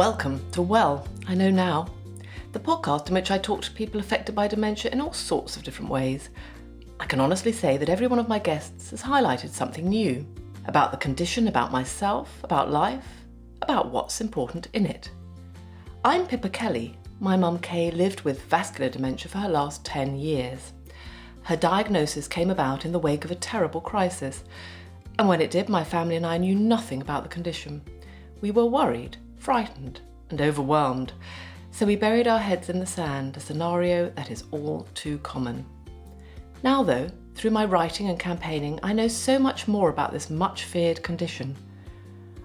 Welcome to Well, I Know Now, the podcast in which I talk to people affected by dementia in all sorts of different ways. I can honestly say that every one of my guests has highlighted something new about the condition, about myself, about life, about what's important in it. I'm Pippa Kelly. My mum Kay lived with vascular dementia for her last 10 years. Her diagnosis came about in the wake of a terrible crisis, and when it did, my family and I knew nothing about the condition. We were worried, frightened, and overwhelmed, so we buried our heads in the sand, a scenario that is all too common. Now, though, through my writing and campaigning, I know so much more about this much feared condition.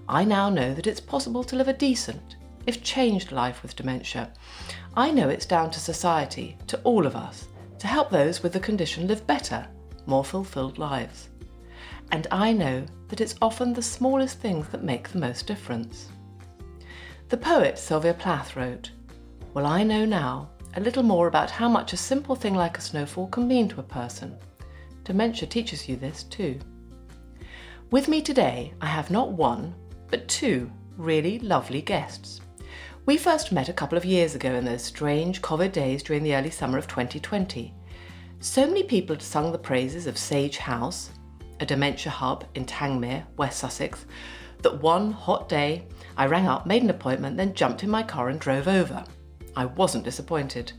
I now know that it's possible to live a decent, if changed life with dementia. I know it's down to society, to all of us, to help those with the condition live better, more fulfilled lives. And I know that it's often the smallest things that make the most difference. The poet Sylvia Plath wrote, Well, I know now a little more about how much a simple thing like a snowfall can mean to a person. Dementia teaches you this too. With me today, I have not one, but two really lovely guests. We first met a couple of years ago in those strange COVID days during the early summer of 2020. So many people had sung the praises of Sage House, a dementia hub in Tangmere, West Sussex, that one hot day I rang up, made an appointment, then jumped in my car and drove over. I wasn't disappointed.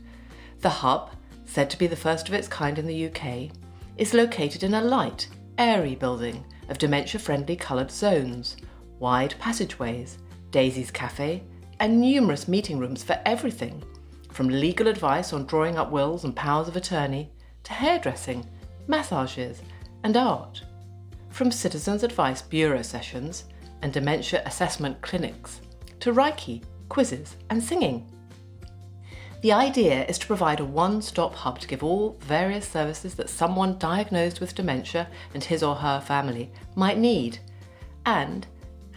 The hub, said to be the first of its kind in the UK, is located in a light, airy building of dementia friendly coloured zones, wide passageways, Daisy's Cafe, and numerous meeting rooms for everything from legal advice on drawing up wills and powers of attorney to hairdressing, massages, and art. From citizens' advice bureau sessions and dementia assessment clinics to Reiki, quizzes, and singing. The idea is to provide a one stop hub to give all various services that someone diagnosed with dementia and his or her family might need. And,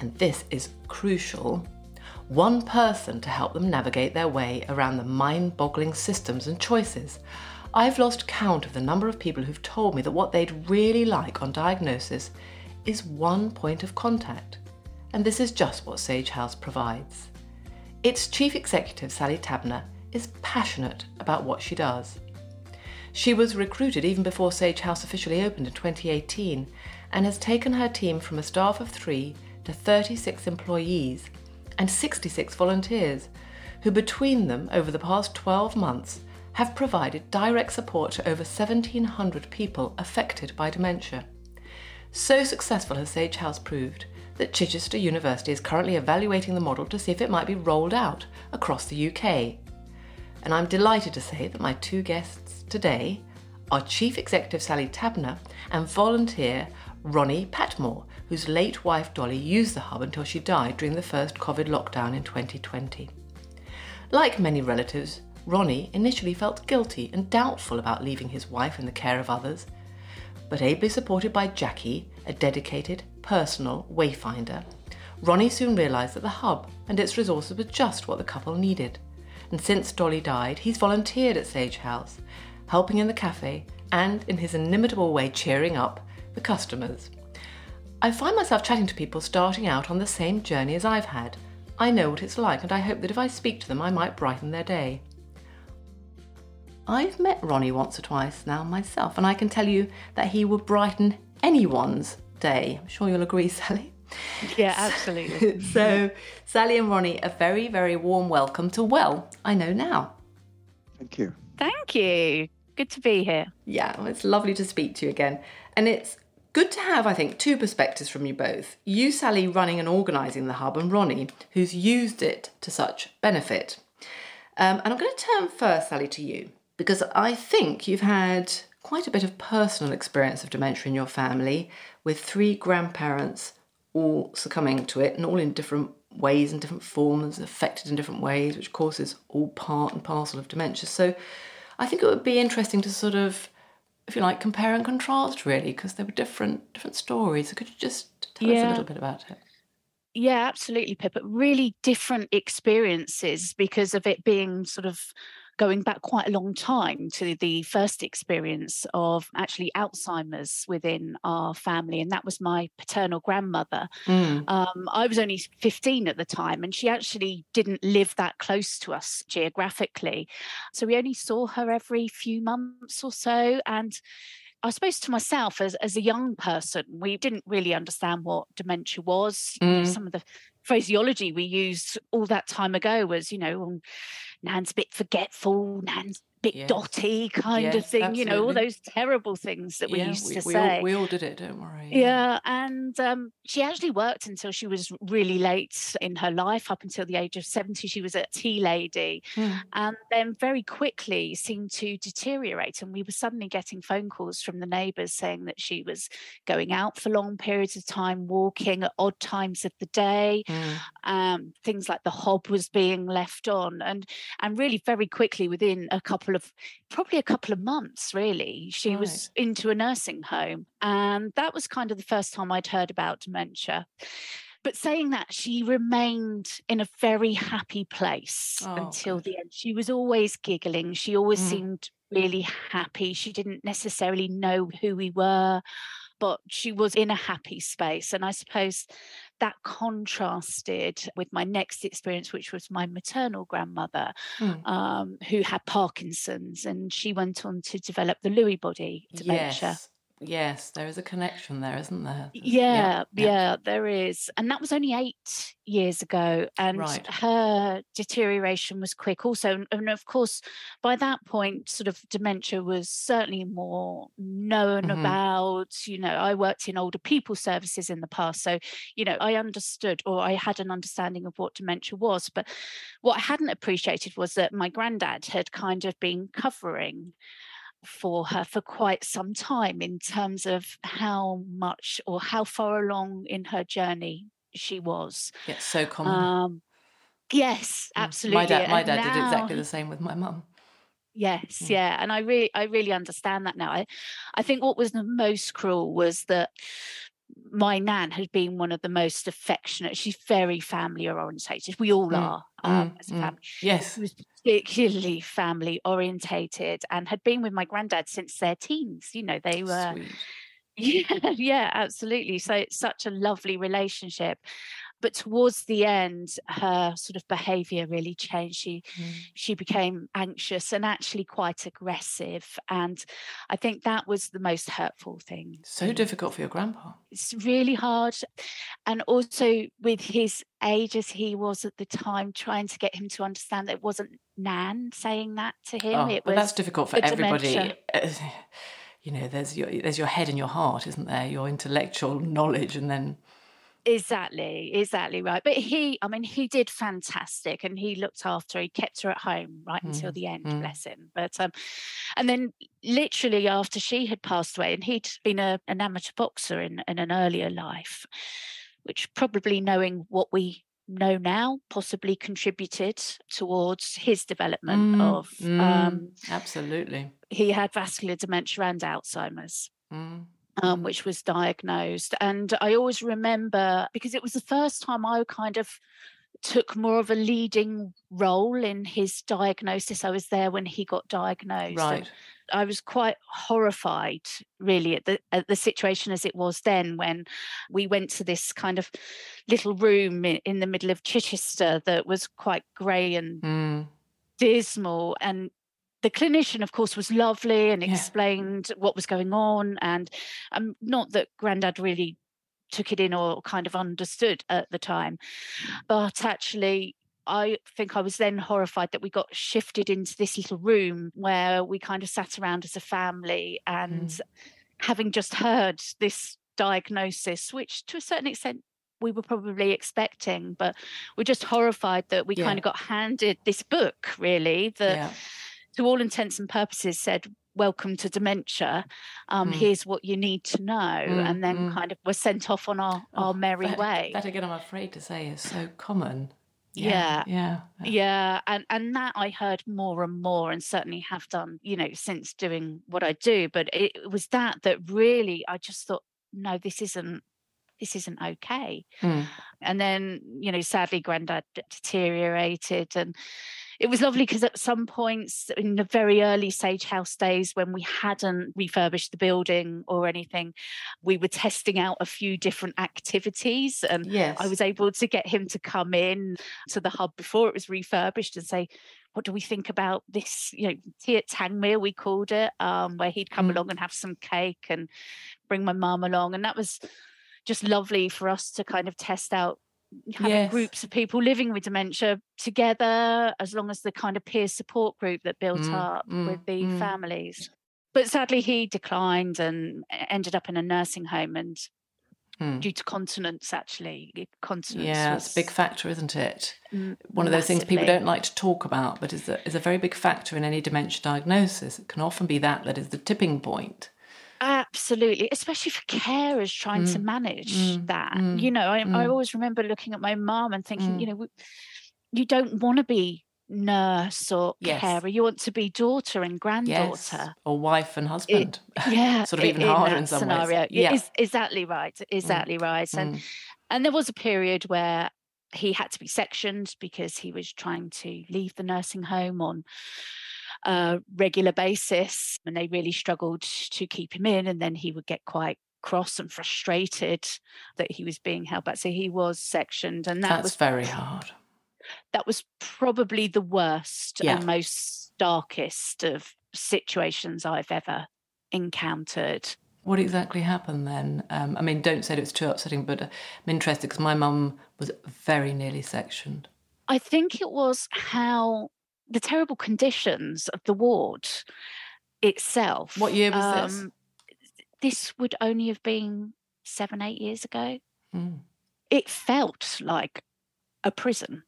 and this is crucial, one person to help them navigate their way around the mind boggling systems and choices. I've lost count of the number of people who've told me that what they'd really like on diagnosis is one point of contact. And this is just what Sage House provides. Its chief executive, Sally Tabner, is passionate about what she does. She was recruited even before Sage House officially opened in 2018 and has taken her team from a staff of three to 36 employees and 66 volunteers, who between them over the past 12 months have provided direct support to over 1,700 people affected by dementia. So successful has Sage House proved that Chichester University is currently evaluating the model to see if it might be rolled out across the UK and I'm delighted to say that my two guests today are Chief Executive Sally Tabner and volunteer Ronnie Patmore, whose late wife Dolly used the hub until she died during the first COVID lockdown in 2020. Like many relatives, Ronnie initially felt guilty and doubtful about leaving his wife in the care of others, but ably supported by Jackie, a dedicated, personal wayfinder, Ronnie soon realised that the hub and its resources were just what the couple needed and since Dolly died, he's volunteered at Sage House, helping in the cafe and, in his inimitable way, cheering up the customers. I find myself chatting to people starting out on the same journey as I've had. I know what it's like, and I hope that if I speak to them, I might brighten their day. I've met Ronnie once or twice now myself, and I can tell you that he would brighten anyone's day. I'm sure you'll agree, Sally. Yeah, absolutely. so, Sally and Ronnie, a very, very warm welcome to Well, I Know Now. Thank you. Thank you. Good to be here. Yeah, well, it's lovely to speak to you again. And it's good to have, I think, two perspectives from you both. You, Sally, running and organising the hub, and Ronnie, who's used it to such benefit. Um, and I'm going to turn first, Sally, to you, because I think you've had quite a bit of personal experience of dementia in your family with three grandparents all succumbing to it and all in different ways and different forms, affected in different ways, which of course is all part and parcel of dementia. So I think it would be interesting to sort of, if you like, compare and contrast really, because there were different different stories. So could you just tell yeah. us a little bit about it? Yeah, absolutely, Pippa. Really different experiences because of it being sort of going back quite a long time to the first experience of actually Alzheimer's within our family, and that was my paternal grandmother. Mm. Um, I was only 15 at the time, and she actually didn't live that close to us geographically. So we only saw her every few months or so. And I suppose to myself as, as a young person, we didn't really understand what dementia was. Mm. Some of the phraseology we used all that time ago was, you know, Nan's a bit forgetful, Nan's bit yes. dotty kind yes, of thing, absolutely. you know, all those terrible things that we yeah, used we, to we say. All, we all did it, don't worry. Yeah, yeah. and um, she actually worked until she was really late in her life, up until the age of 70. She was a tea lady, mm. and then very quickly seemed to deteriorate. And we were suddenly getting phone calls from the neighbours saying that she was going out for long periods of time, walking at odd times of the day. Mm. Um, things like the hob was being left on, and and really very quickly within a couple couple of probably a couple of months really. She right. was into a nursing home and that was kind of the first time i'd heard about dementia. But saying that she remained in a very happy place oh, until the end. She was always giggling. She always mm. seemed really happy. She didn't necessarily know who we were but she was in a happy space. And I suppose that contrasted with my next experience, which was my maternal grandmother, mm. um, who had Parkinson's, and she went on to develop the Lewy body dementia. Yes. Yes, there is a connection there, isn't there? Yeah, yeah, yeah, there is. And that was only eight years ago. And right. her deterioration was quick also. And of course, by that point, sort of dementia was certainly more known mm-hmm. about. You know, I worked in older people services in the past. So, you know, I understood or I had an understanding of what dementia was. But what I hadn't appreciated was that my granddad had kind of been covering for her for quite some time in terms of how much or how far along in her journey she was. It's so common. Um, yes, absolutely. My dad, my dad now, did exactly the same with my mum. Yes, mm. yeah, and I really, I really understand that now. I, I think what was the most cruel was that my nan had been one of the most affectionate. She's very family orientated. We all mm. are um, mm. as a mm. family. Yes, she was particularly family orientated and had been with my granddad since their teens. You know, they were. Sweet. Yeah, yeah, absolutely. So it's such a lovely relationship but towards the end her sort of behavior really changed. She mm. she became anxious and actually quite aggressive and i think that was the most hurtful thing so difficult for your grandpa. It's really hard and also with his age as he was at the time trying to get him to understand that it wasn't nan saying that to him oh, it was that's difficult for everybody you know there's your there's your head and your heart isn't there? Your intellectual knowledge and then Exactly, exactly right. But he, I mean, he did fantastic, and he looked after. her. He kept her at home right mm. until the end. Mm. Bless him. But um, and then literally after she had passed away, and he'd been a, an amateur boxer in, in an earlier life, which probably knowing what we know now possibly contributed towards his development mm. of um, mm. absolutely. He had vascular dementia and Alzheimer's. Um, which was diagnosed. And I always remember because it was the first time I kind of took more of a leading role in his diagnosis. I was there when he got diagnosed. Right. I was quite horrified, really, at the at the situation as it was then. When we went to this kind of little room in, in the middle of Chichester that was quite grey and mm. dismal, and the clinician, of course, was lovely and explained yeah. what was going on. And um, not that Grandad really took it in or kind of understood at the time, but actually, I think I was then horrified that we got shifted into this little room where we kind of sat around as a family and mm. having just heard this diagnosis, which to a certain extent we were probably expecting, but we're just horrified that we yeah. kind of got handed this book, really, that. Yeah to all intents and purposes said welcome to dementia um, mm. here's what you need to know mm, and then mm. kind of were sent off on our, oh, our merry that, way that again i'm afraid to say is so common yeah, yeah yeah yeah and and that i heard more and more and certainly have done you know since doing what i do but it was that that really i just thought no this isn't this isn't okay mm. and then you know sadly granddad deteriorated and it was lovely because at some points in the very early Sage House days, when we hadn't refurbished the building or anything, we were testing out a few different activities. And yes. I was able to get him to come in to the hub before it was refurbished and say, what do we think about this? You know, tea at Tangmere, we called it, um, where he'd come mm. along and have some cake and bring my mum along. And that was just lovely for us to kind of test out having yes. groups of people living with dementia together, as long as the kind of peer support group that built mm, up mm, with the mm. families. But sadly, he declined and ended up in a nursing home and mm. due to continence, actually. Continence yeah, was, it's a big factor, isn't it? One of those things people don't like to talk about, but is a, is a very big factor in any dementia diagnosis. It can often be that that is the tipping point. Absolutely, especially for carers trying mm. to manage mm. that. Mm. You know, I, I, mm. always remember looking at my mom and thinking, you mm. know, you don't want to be nurse or yes. carer. You want to be daughter and granddaughter, yes. or wife and husband. It, yeah, sort of even in harder in some scenario. ways. Yeah, is, exactly right. Mm. Exactly right. And and there was a period where he had to be sectioned because he was trying to leave the nursing home on a regular basis and they really struggled to keep him in and then he would get quite cross and frustrated that he was being held back so he was sectioned and that That's was very hard that was probably the worst yeah. and most darkest of situations i've ever encountered what exactly happened then? Um, I mean, don't say it was too upsetting, but I'm interested because my mum was very nearly sectioned. I think it was how the terrible conditions of the ward itself. What year was um, this? This would only have been seven, eight years ago. Mm. It felt like a prison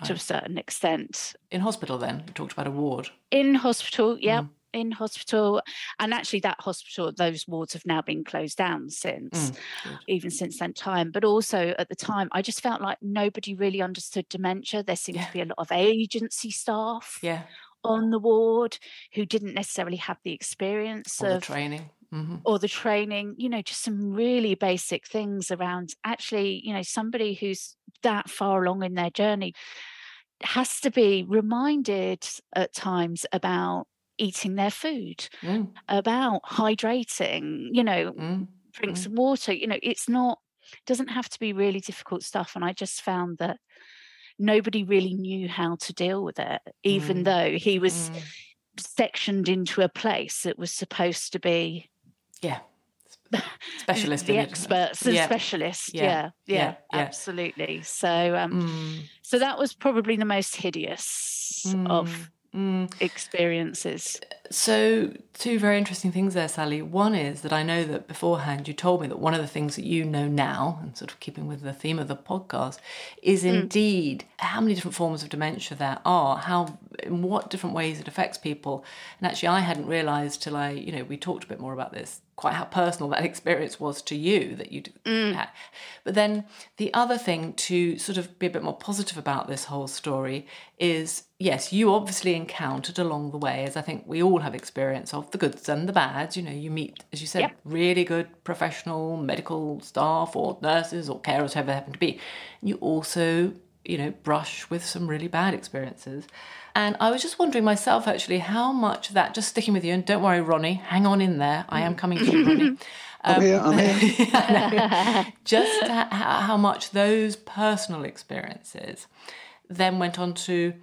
right. to a certain extent. In hospital, then? You talked about a ward. In hospital, yeah. Mm in hospital. And actually, that hospital, those wards have now been closed down since, mm, even since that time. But also at the time, I just felt like nobody really understood dementia. There seemed yeah. to be a lot of agency staff. Yeah. On the ward, who didn't necessarily have the experience or of the training, mm-hmm. or the training, you know, just some really basic things around actually, you know, somebody who's that far along in their journey has to be reminded at times about eating their food, mm. about hydrating, you know, mm. drink mm. some water. You know, it's not, doesn't have to be really difficult stuff. And I just found that nobody really knew how to deal with it, even mm. though he was mm. sectioned into a place that was supposed to be. Yeah. Specialist, the experts and yeah. specialists, yeah. Yeah, yeah, yeah, absolutely. So, um, mm. so that was probably the most hideous of mm. experiences. So, two very interesting things there, Sally. One is that I know that beforehand you told me that one of the things that you know now, and sort of keeping with the theme of the podcast, is mm. indeed how many different forms of dementia there are, how in what different ways it affects people. And actually, I hadn't realised till I, you know, we talked a bit more about this quite how personal that experience was to you that you mm. had. But then the other thing to sort of be a bit more positive about this whole story is yes, you obviously encountered along the way, as I think we all have experience of, the goods and the bads. You know, you meet, as you said, yep. really good professional medical staff or nurses or carers, whoever they happen to be. You also, you know, brush with some really bad experiences. And I was just wondering myself, actually, how much that, just sticking with you, and don't worry, Ronnie, hang on in there. I am coming to you, Ronnie. Um, I'm here, I'm here. just how much those personal experiences then went on to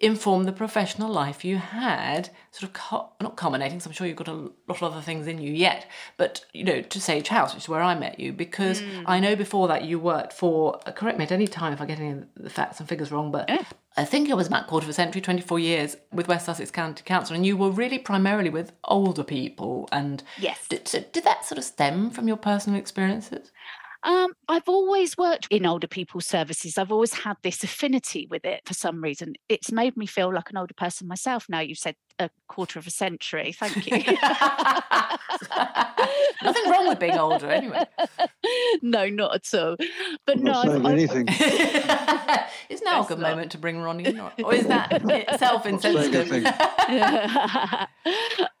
inform the professional life you had, sort of not culminating, because I'm sure you've got a lot of other things in you yet, but you know, to Sage House, which is where I met you, because mm. I know before that you worked for, uh, correct me at any time if I get any of the facts and figures wrong, but yeah. I think it was about quarter of a century, 24 years with West Sussex County Council, and you were really primarily with older people. And yes, did, did that sort of stem from your personal experiences? Um, I've always worked in older people's services. I've always had this affinity with it for some reason. It's made me feel like an older person myself now. You've said a quarter of a century. Thank you. Nothing wrong with being older, anyway. no, not at all. But I'm no, not saying I've, I've, anything. is now a good not. moment to bring Ronnie in, or or is that self-insensitive?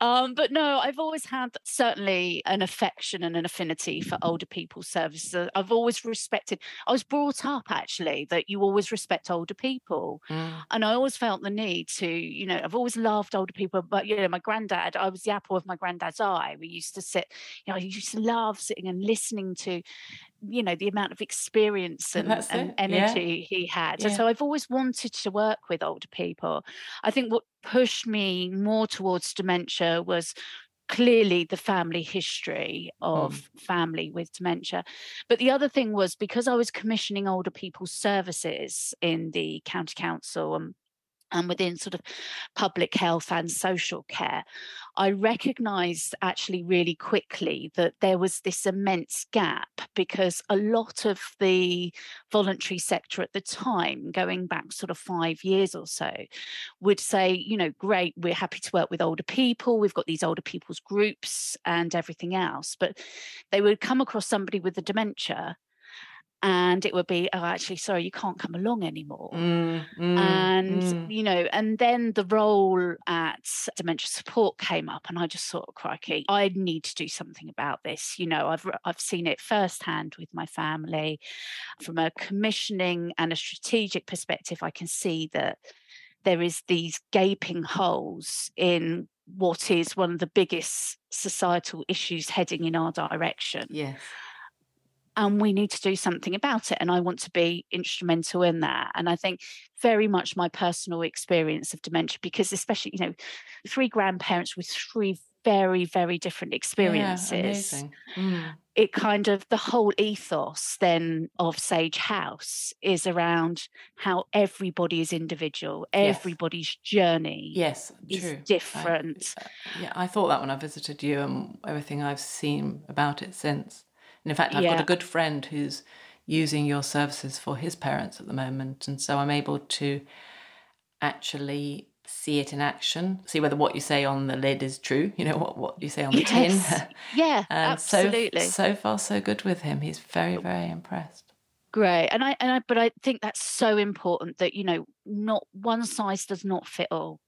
um, but no, I've always had certainly an affection and an affinity for older people's services. I've always respected. I was brought up actually that you always respect older people, Mm. and I always felt the need to, you know, I've always loved older people. But you know, my granddad, I was the apple of my granddad's eye. We used to sit, you know, I used to love sitting and listening to, you know, the amount of experience and, and it, yeah. energy he had. Yeah. so I've always wanted to work with older people. I think what pushed me more towards dementia was clearly the family history mm. of family with dementia. But the other thing was because I was commissioning older people's services in the county council and and within sort of public health and social care, I recognized actually really quickly that there was this immense gap because a lot of the voluntary sector at the time, going back sort of five years or so, would say, you know, great, we're happy to work with older people, we've got these older people's groups and everything else. But they would come across somebody with a dementia. And it would be, oh, actually, sorry, you can't come along anymore Mm, mm, and mm. you know and then the role at dementia support came up and i just thought crikey i need to do something about this you know i've i've seen it firsthand with my family from a commissioning and a strategic perspective i can see that there is these gaping holes in what is one of the biggest societal issues heading in our direction Yes. And we need to do something about it and i want to be instrumental in that and i think very much my personal experience of dementia because especially you know three grandparents with three very very different experiences amazing. Mm. it kind of the whole ethos then of sage house is around how everybody is individual Yes. everybody's journey Yes, is true. I- different yeah, I thought that when I visited you and everything I've seen about it since. And in fact, I've got a good friend who's using your services for his parents at the moment. And so I'm able to actually see it in action, see whether what you say on the lid is true, you know, what, what you say on the Yes. tin. yeah and absolutely so, so far, so good with him. He's very, very impressed. Great. And I and I but I think that's so important that, you know, not one size does not fit all.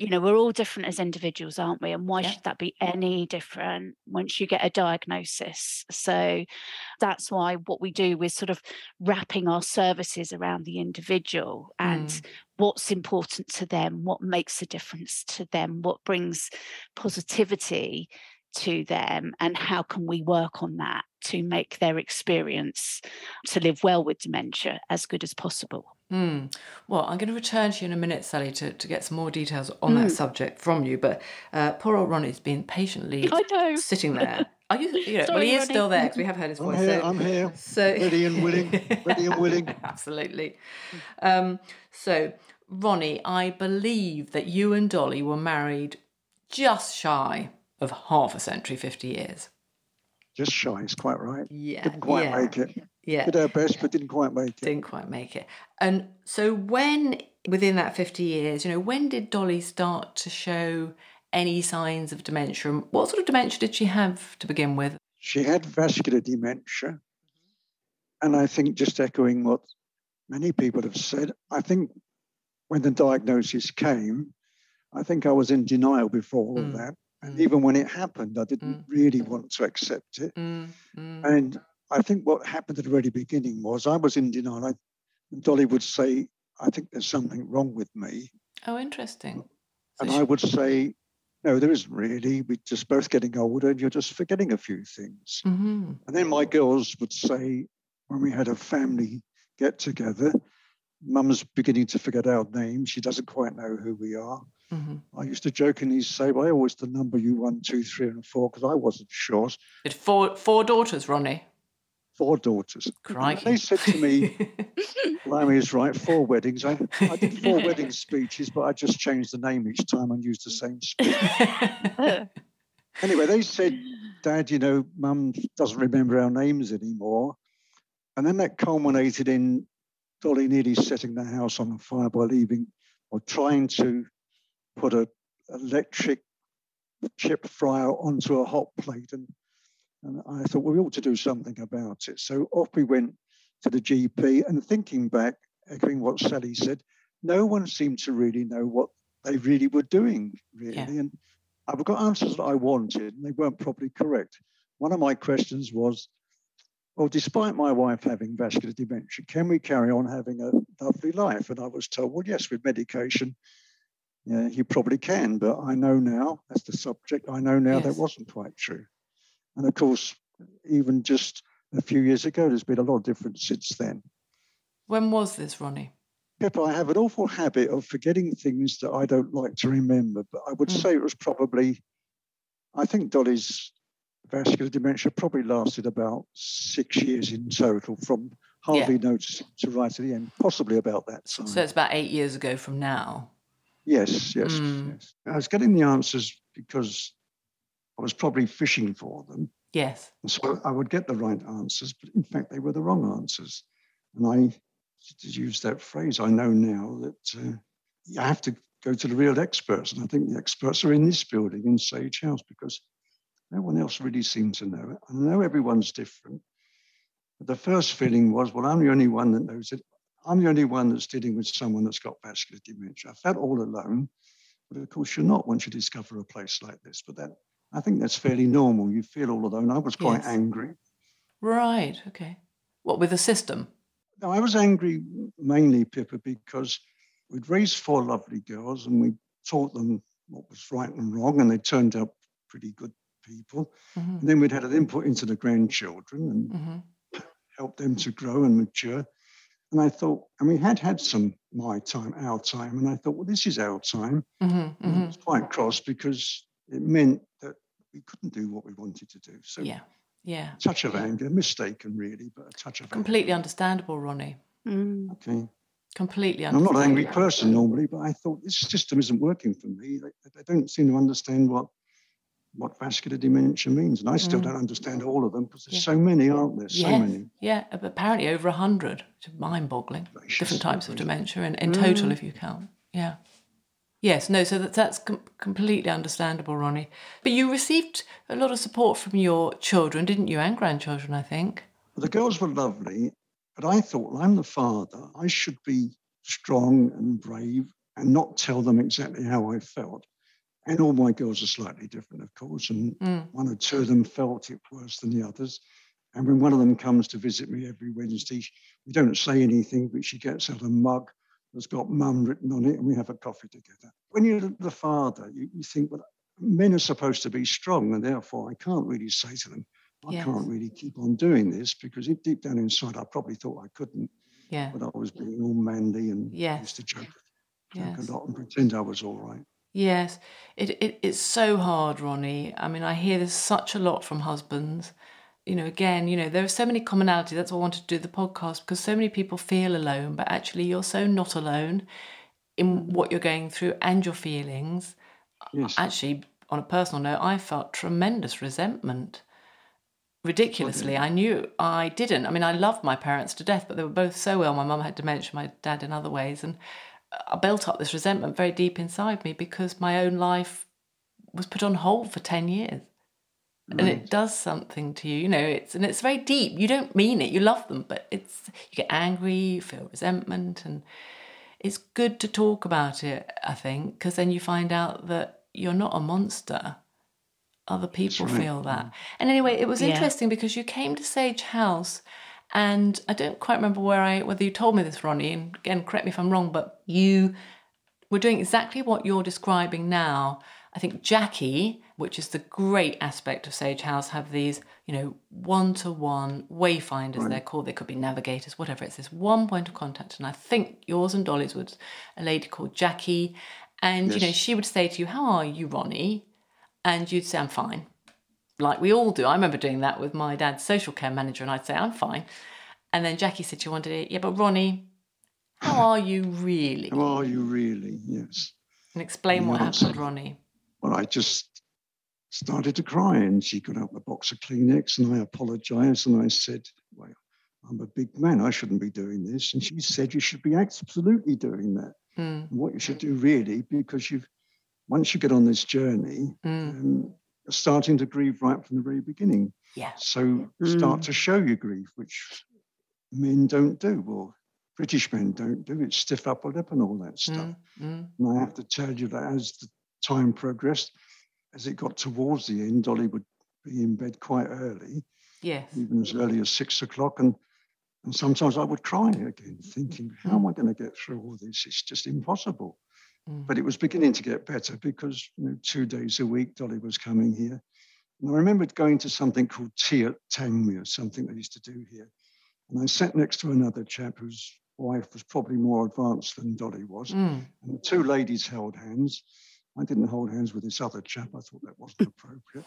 You know, we're all different as individuals, aren't we? And why Yeah. should that be any different once you get a diagnosis? So that's why what we do is sort of wrapping our services around the individual and Mm. what's important to them, what makes a difference to them, what brings positivity to them and how can we work on that to make their experience to live well with dementia as good as possible Hmm. Well, I'm going to return to you in a minute, Sally, to, to get some more details on that subject from you. But uh, poor old Ronnie's been patiently I know. sitting there. Are you? you know, well, he is Ronnie. still there because we have heard his voice. I'm voice. here, so, I'm here. So Ready and willing, ready and willing. Absolutely. Um, so, Ronnie, I believe that you and Dolly were married just shy of half a century, 50 years. Just shy, it's quite right. Yeah. Didn't quite yeah, make it. Yeah. Did our best, but didn't quite make it. Didn't quite make it. And so, when within that 50 years, you know, when did Dolly start to show any signs of dementia? And What sort of dementia did she have to begin with? She had vascular dementia. And I think, just echoing what many people have said, I think when the diagnosis came, I think I was in denial before all Mm. of that. And Mm. even when it happened, I didn't really want to accept it. Mm, mm, And I think what happened at the very beginning was I was in denial. I, and Dolly would say, I think there's something wrong with me. oh, interesting. So And she- I would say, no, there isn't really. We're just both getting older and you're just forgetting a few things. Mhm. And then my girls would say, when we had a family get together, mum's beginning to forget our names. She doesn't quite know who we are. Mhm. I used to jokingly say, well, I always the number you one, two, three, and four because I wasn't sure. Had four four daughters, Ronnie. Four daughters. Crikey. They said to me, Blimey is right, four weddings. I, I did four wedding speeches, but I just changed the name each time and used the same speech. Anyway, they said, Dad, you know, Mum doesn't remember our names anymore. And then that culminated in Dolly nearly setting the house on fire by leaving or trying to put a electric chip fryer onto a hot plate and And I thought, well, we ought to do something about it. So off we went to the GP. And thinking back, echoing what Sally said, no one seemed to really know what they really were doing, really. Yeah. And I've got answers that I wanted, and they weren't properly correct. One of my questions was, well, despite my wife having vascular dementia, can we carry on having a lovely life? And I was told, well, yes, with medication, yeah, you probably can. But I know now, that's the subject, I know now yes. that wasn't quite true. And of course, even just a few years ago, there's been a lot of difference since then. When was this, Ronnie? Pippa, I have an awful habit of forgetting things that I don't like to remember, but I would mm. say it was probably, I think Dolly's vascular dementia probably lasted about six years in total from hardly yeah. noticing to right at the end, possibly about that time. So it's about eight years ago from now? Yes, yes, mm. yes. I was getting the answers because I was probably fishing for them. Yes. so I would get the right answers, but in fact, they were the wrong answers. And I, to use that phrase, I know now that uh, you have to go to the real experts. And I think the experts are in this building in Sage House because no one else really seemed to know it. I know everyone's different. But the first feeling was, well, I'm the only one that knows it. I'm the only one that's dealing with someone that's got vascular dementia. I felt all alone. But of course, you're not once you discover a place like this. But that I think that's fairly normal. You feel all alone. I was quite yes. angry. Right. Okay. What with the system? No, I was angry mainly, Pippa, because we'd raised four lovely girls and we taught them what was right and wrong, and they turned out pretty good people. Mm-hmm. And then we'd had an input into the grandchildren and mm-hmm. helped them to grow and mature. And I thought, and we had had some my time, our time, and I thought, well, this is our time. Mm-hmm. I was quite cross because it meant that we couldn't do what we wanted to do. So yeah, yeah, touch of anger, mistaken really, but a touch of completely anger. understandable, Ronnie. Mm. Okay. Completely I'm not an angry person normally, but I thought this system isn't working for me. They, they don't seem to understand what what vascular dementia means, and I still mm. don't understand all of them because there's yeah. so many, aren't there? So yes. many. Yeah, apparently over a hundred. Mind-boggling. Different types of dementia in, in mm. total, if you count. Yeah. Yes, no, so that, that's com- completely understandable, Ronnie. But you received a lot of support from your children, didn't you, and grandchildren, I think? The girls were lovely, but I thought, well, I'm the father. I should be strong and brave and not tell them exactly how I felt. And all my girls are slightly different, of course, and mm. one or two of them felt it worse than the others. And when one of them comes to visit me every Wednesday, we don't say anything, but she gets out a mug that's got mum written on it, and we have a coffee together. When you're the father, you, you think, well, men are supposed to be strong, and therefore I can't really say to them, I yes. can't really keep on doing this because deep down inside I probably thought I couldn't. Yeah. But I was being all manly and yes. used to joke, joke yes. a lot and pretend I was all right. Yes, it, it it's so hard, Ronnie. I mean, I hear this such a lot from husbands you know, again, you know, there are so many commonalities. That's why I wanted to do the podcast because so many people feel alone, but actually you're so not alone in what you're going through and your feelings. Yes. Actually, on a personal note, I felt tremendous resentment. Ridiculously, I knew I didn't. I mean, I loved my parents to death, but they were both so ill. My mum had dementia, my dad in other ways. And I built up this resentment very deep inside me because my own life was put on hold for 10 years and it does something to you you know it's and it's very deep. You don't mean it you love them but it's you get angry you feel resentment and it's good to talk about it i think because then you find out that you're not a monster. Other people right. feel that. Mm. And anyway it was yeah. interesting because you came to sage house and i don't quite remember where i whether you told me this ronnie and again correct me if i'm wrong but you were doing exactly what you're describing now. I think Jackie, which is the great aspect of Sage House, have these, you know, one to one wayfinders, right. they're called. They could be navigators, whatever. It's this one point of contact. And I think yours and Dolly's was a lady called Jackie. And, yes. you know, she would say to you, How are you, Ronnie? And you'd say, I'm fine. Like we all do. I remember doing that with my dad's social care manager, and I'd say, I'm fine. And then Jackie said she wanted it, Yeah, but Ronnie, how are you really? How are you really? Yes. And explain what happened, Ronnie. Well, I just started to cry, and she got out the box of Kleenex, and I apologized, and I said, Well, I'm a big man, I shouldn't be doing this. And she said, You should be absolutely doing that. Mm. what you should do, really, because you've once you get on this journey, mm. um, starting to grieve right from the very beginning. Yeah. So start Mm. to show your grief, which men don't do, or British men don't do. It's stiff upper lip and all that stuff. Mm, mm. And I have to tell you that as the time progressed, as it got towards the end, Dolly would be in bed quite early, Yes. even as early as six o'clock. And, and sometimes I would cry again, thinking, how am I going to get through all this? It's just impossible. Mm. But it was beginning to get better because you know, two days a week, Dolly was coming here. And I remembered going to something called tea at Tangmere, something they used to do here. And I sat next to another chap whose wife was probably more advanced than Dolly was. Mm. And the two ladies held hands. I didn't hold hands with this other chap. I thought that wasn't appropriate.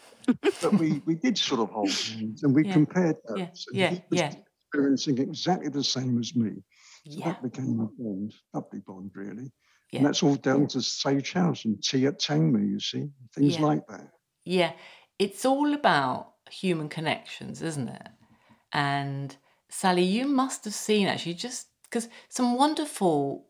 but we, we did sort of hold hands and we Yeah, compared yeah, and yeah, he was yeah. experiencing exactly the same as me. So Yeah. that became a bond, lovely bond, really. Yeah. And that's all down to Sage House and tea at Tangmere, you see, things like that. Yeah, it's all about human connections, isn't it? And Sally, you must have seen actually just because some wonderful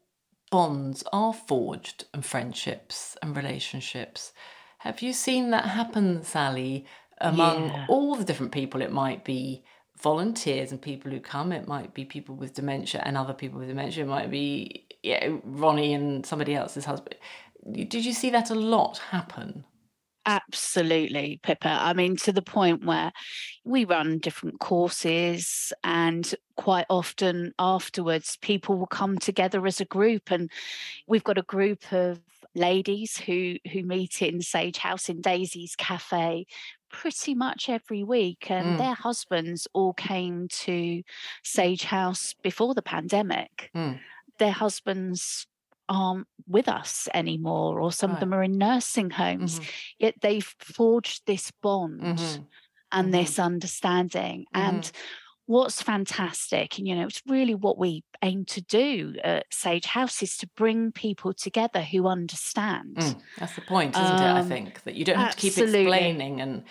bonds are forged and friendships and relationships. Have you seen that happen, Sally, among Yeah. all the different people? It might be volunteers and people who come, it might be people with dementia and other people with dementia, it might be yeah, Ronnie and somebody else's husband. Did you see that a lot happen? Absolutely, Pippa. I mean, to the point where we run different courses, and quite often afterwards, people will come together as a group. And we've got a group of ladies who who meet in Sage House in Daisy's Cafe pretty much every week and Mm. their husbands all came to Sage House before the pandemic Mm. their husbands aren't with us anymore or some Right. of them are in nursing homes Mhm. yet they've forged this bond Mhm. and Mhm. this understanding and what's fantastic and you know it's really what we aim to do at sage house is to bring people together who understand Mm, that's the point, isn't it? I Um, think that you don't have to keep explaining and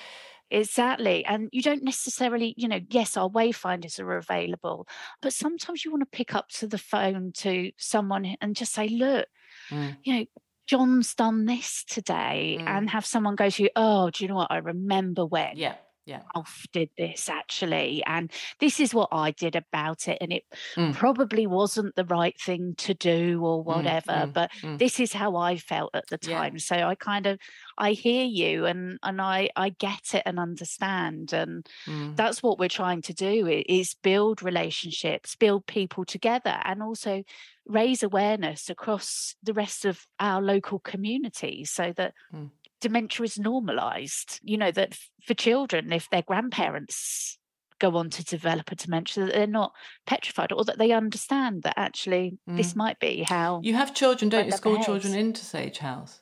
Exactly. And you don't necessarily, you know, yes, our wayfinders are available, but sometimes you want to pick up to the phone to someone and just say, look, Mm. you know, John's done this today, Mm. and have someone go to you, oh, do you know what? I remember when yeah, yeah. Alf did this actually, and this is what I did about it. And it Mm. probably wasn't the right thing to do or Mm, whatever, mm, but mm. this is how I felt at the Yeah. time. So I kind of I hear you and and I I get it and understand. And Mm. that's what we're trying to do is build relationships, build people together, and also raise awareness across the rest of our local communities so that Mm. Dementia is normalized. You know, that for children, if their grandparents go on to develop a dementia, that they're not petrified or that they understand that actually this Mm. might be how You have children, don't you? School children into Sage House.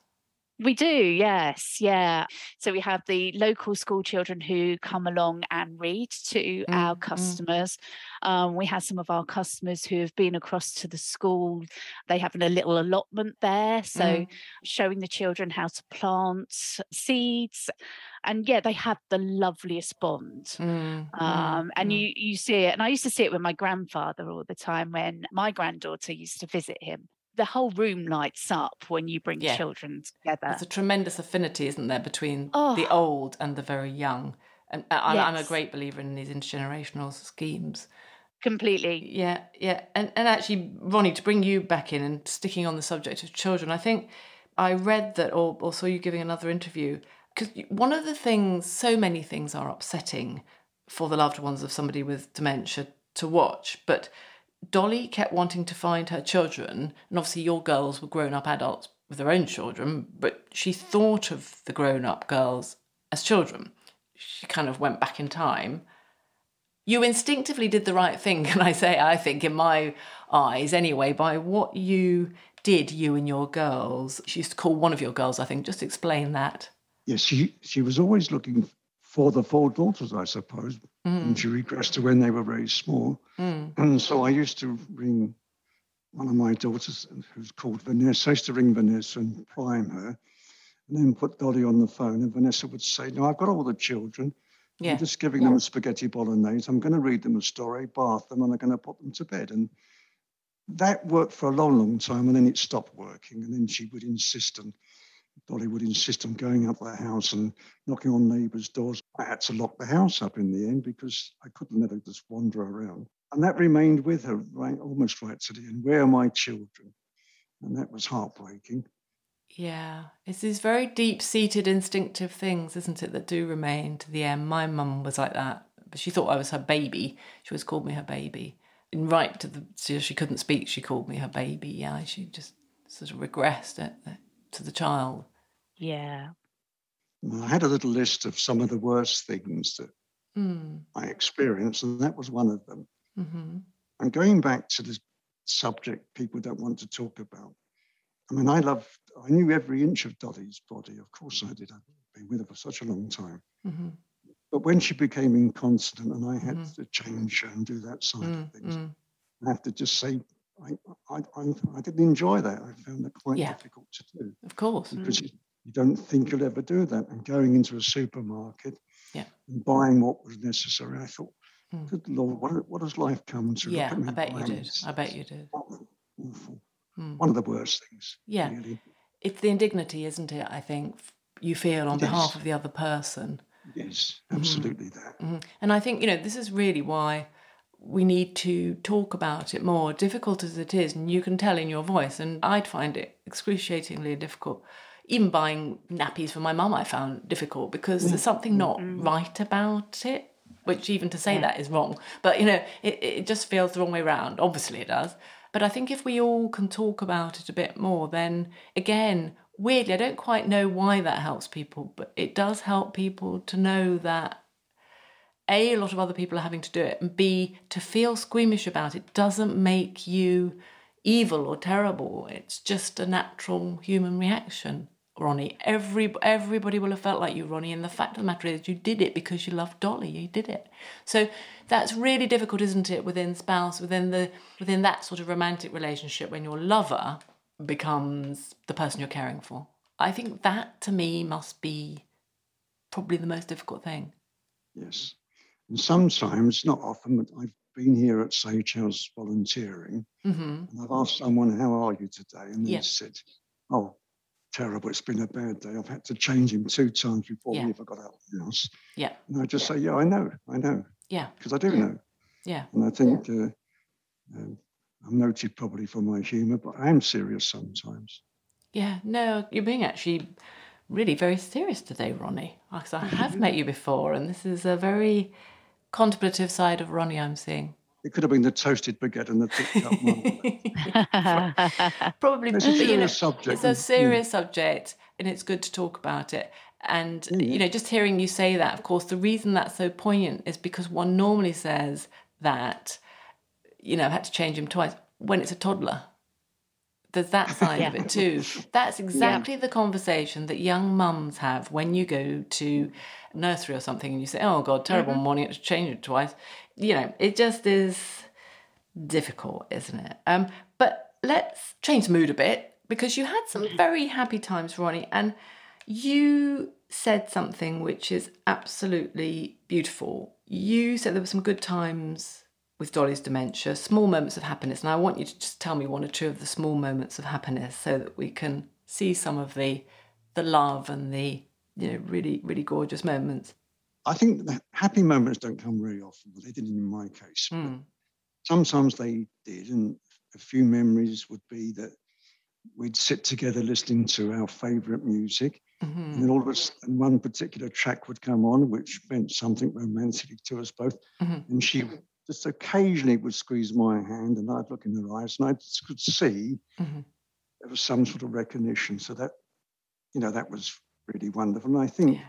We do, yes, yeah. So we have the local school children who come along and read to our Mm, mm. customers. Um, we have some of our customers who have been across to the school. They have a little allotment there, so Mm. showing the children how to plant seeds. And yeah, they have the loveliest bond. Mm, mm, Um, and mm. you you see it, and I used to see it with my grandfather all the time when my granddaughter used to visit him. The whole room lights up when you bring Yeah. children together. There's a tremendous affinity, isn't there, between the Oh. old and the very young. And I- I'm, I'm a great believer in these intergenerational schemes. Completely. Yeah, yeah. And and actually, Ronnie, to bring you back in and sticking on the subject of children, I think I read that or, or saw you giving another interview because one of the things, so many things are upsetting for the loved ones of somebody with dementia to watch, but Dolly kept wanting to find her children, and obviously your girls were grown up adults with their own children, but she thought of the grown up girls as children. She kind of went back in time you instinctively did the right thing, can I say? I think, in my eyes anyway, by what you did, you and your girls. She used to call one of your girls, I think. Just explain that. Yes, she, she was always looking for the four daughters, I suppose. And she regressed to when they were very small. Mm. And so I used to ring one of my daughters, who's called Vanessa. I used to ring Vanessa and prime her, and then put Dolly on the phone. And Vanessa would say, No, I've got all the children. Yeah. I'm just giving them a spaghetti bolognese. I'm going to read them a story, bath them, and I'm going to put them to bed. And that worked for a long, long time. And then it stopped working. And then she would insist on Dolly would insist on going up the house and knocking on neighbours' doors. I had to lock the house up in the end because I couldn't let her just wander around. And that remained with her right almost right to the end. Where are my children? And that was heartbreaking. Yeah, it's these very deep seated instinctive things, isn't it, that do remain to the end. My mum was like that, but she thought I was her baby. She always called me her baby. And right to the, so she couldn't speak, she called me her baby. Yeah, she just sort of regressed it, to the child. Yeah. I had a little list of some of the worst things that mm. I experienced, and that was one of them. Mm-hmm. And going back to the subject people don't want to talk about, I mean, I loved, I knew every inch of Dolly's body. Of course I did. I'd been with her for such a long time. Mm-hmm. But when she became incontinent and I had mm-hmm. to change her and do that side of mm, things, mm. I have to just say, I, I, I, I, didn't enjoy that. I found it quite yeah. difficult to do. Of course. Because you, you, don't think you'll ever do that. And going into a supermarket yeah. and buying what was necessary, I thought, mm. good Lord, what, what does life come to? Yeah, I bet you did. I bet you did. Awful. Mm. One of the worst things. Yeah. Really. It's the indignity, isn't it? I think you feel on yes. behalf of the other person. Yes, mm-hmm. absolutely mm-hmm. that. Mm-hmm. And I think, you know, this is really why we need to talk about it more, difficult as it is. And you can tell in your voice, and I'd find it excruciatingly difficult. Even buying nappies for my mum, I found difficult because there's something not mm-hmm. right about it. Which even to say yeah. that is wrong, but you know, it, it just feels the wrong way around. Obviously, it does. But I think if we all can talk about it a bit more, then again, weirdly, I don't quite know why that helps people, but it does help people to know that A, a lot of other people are having to do it, and B, to feel squeamish about it doesn't make you evil or terrible. It's just a natural human reaction. Ronnie. Every everybody will have felt like you, Ronnie. And the fact of the matter is, you did it because you loved Dolly. You did it. So that's really difficult, isn't it? Within spouse, within the within that sort of romantic relationship, when your lover becomes the person you're caring for. I think that to me must be probably the most difficult thing. Yes, and sometimes, not often, but I've been here at Sage House volunteering, mm-hmm. and I've asked someone, "How are you today?" and they yeah. said, "Oh." Terrible. It's been a bad day. I've had to change him two times before yeah. we ever got out of the house. Yeah. And I just say, yeah, I know, I know. Yeah. Because I do know. Yeah. And I think uh, um, I'm noted probably for my humour, but I am serious sometimes. Yeah. No, you're being actually really very serious today, Ronnie. Because I have met you before, and this is a very contemplative side of Ronnie I'm seeing. It could have been the toasted baguette and the one. Probably, it's a serious you know, subject. It's a serious yeah. subject, and it's good to talk about it. And yeah. you know, just hearing you say that, of course, the reason that's so poignant is because one normally says that, you know, I've had to change him twice when it's a toddler. There's that side of it too. That's exactly the conversation that young mums have when you go to nursery or something and you say, "Oh God, terrible mm-hmm. morning! I had to change it twice." You know, it just is difficult, isn't it? Um, but let's change the mood a bit because you had some very happy times, Ronnie, and you said something which is absolutely beautiful. You said there were some good times with Dolly's dementia, small moments of happiness, and I want you to just tell me one or two of the small moments of happiness so that we can see some of the the love and the you know really really gorgeous moments. I think the happy moments don't come very often, but they didn't in my case. Mm. Sometimes they did, and a few memories would be that we'd sit together listening to our favourite music, mm-hmm. and then all of a sudden one particular track would come on, which meant something romantic to us both, mm-hmm. and she just occasionally would squeeze my hand, and I'd look in her eyes, and I could see mm-hmm. there was some sort of recognition. So that, you know, that was really wonderful. And I think. Yeah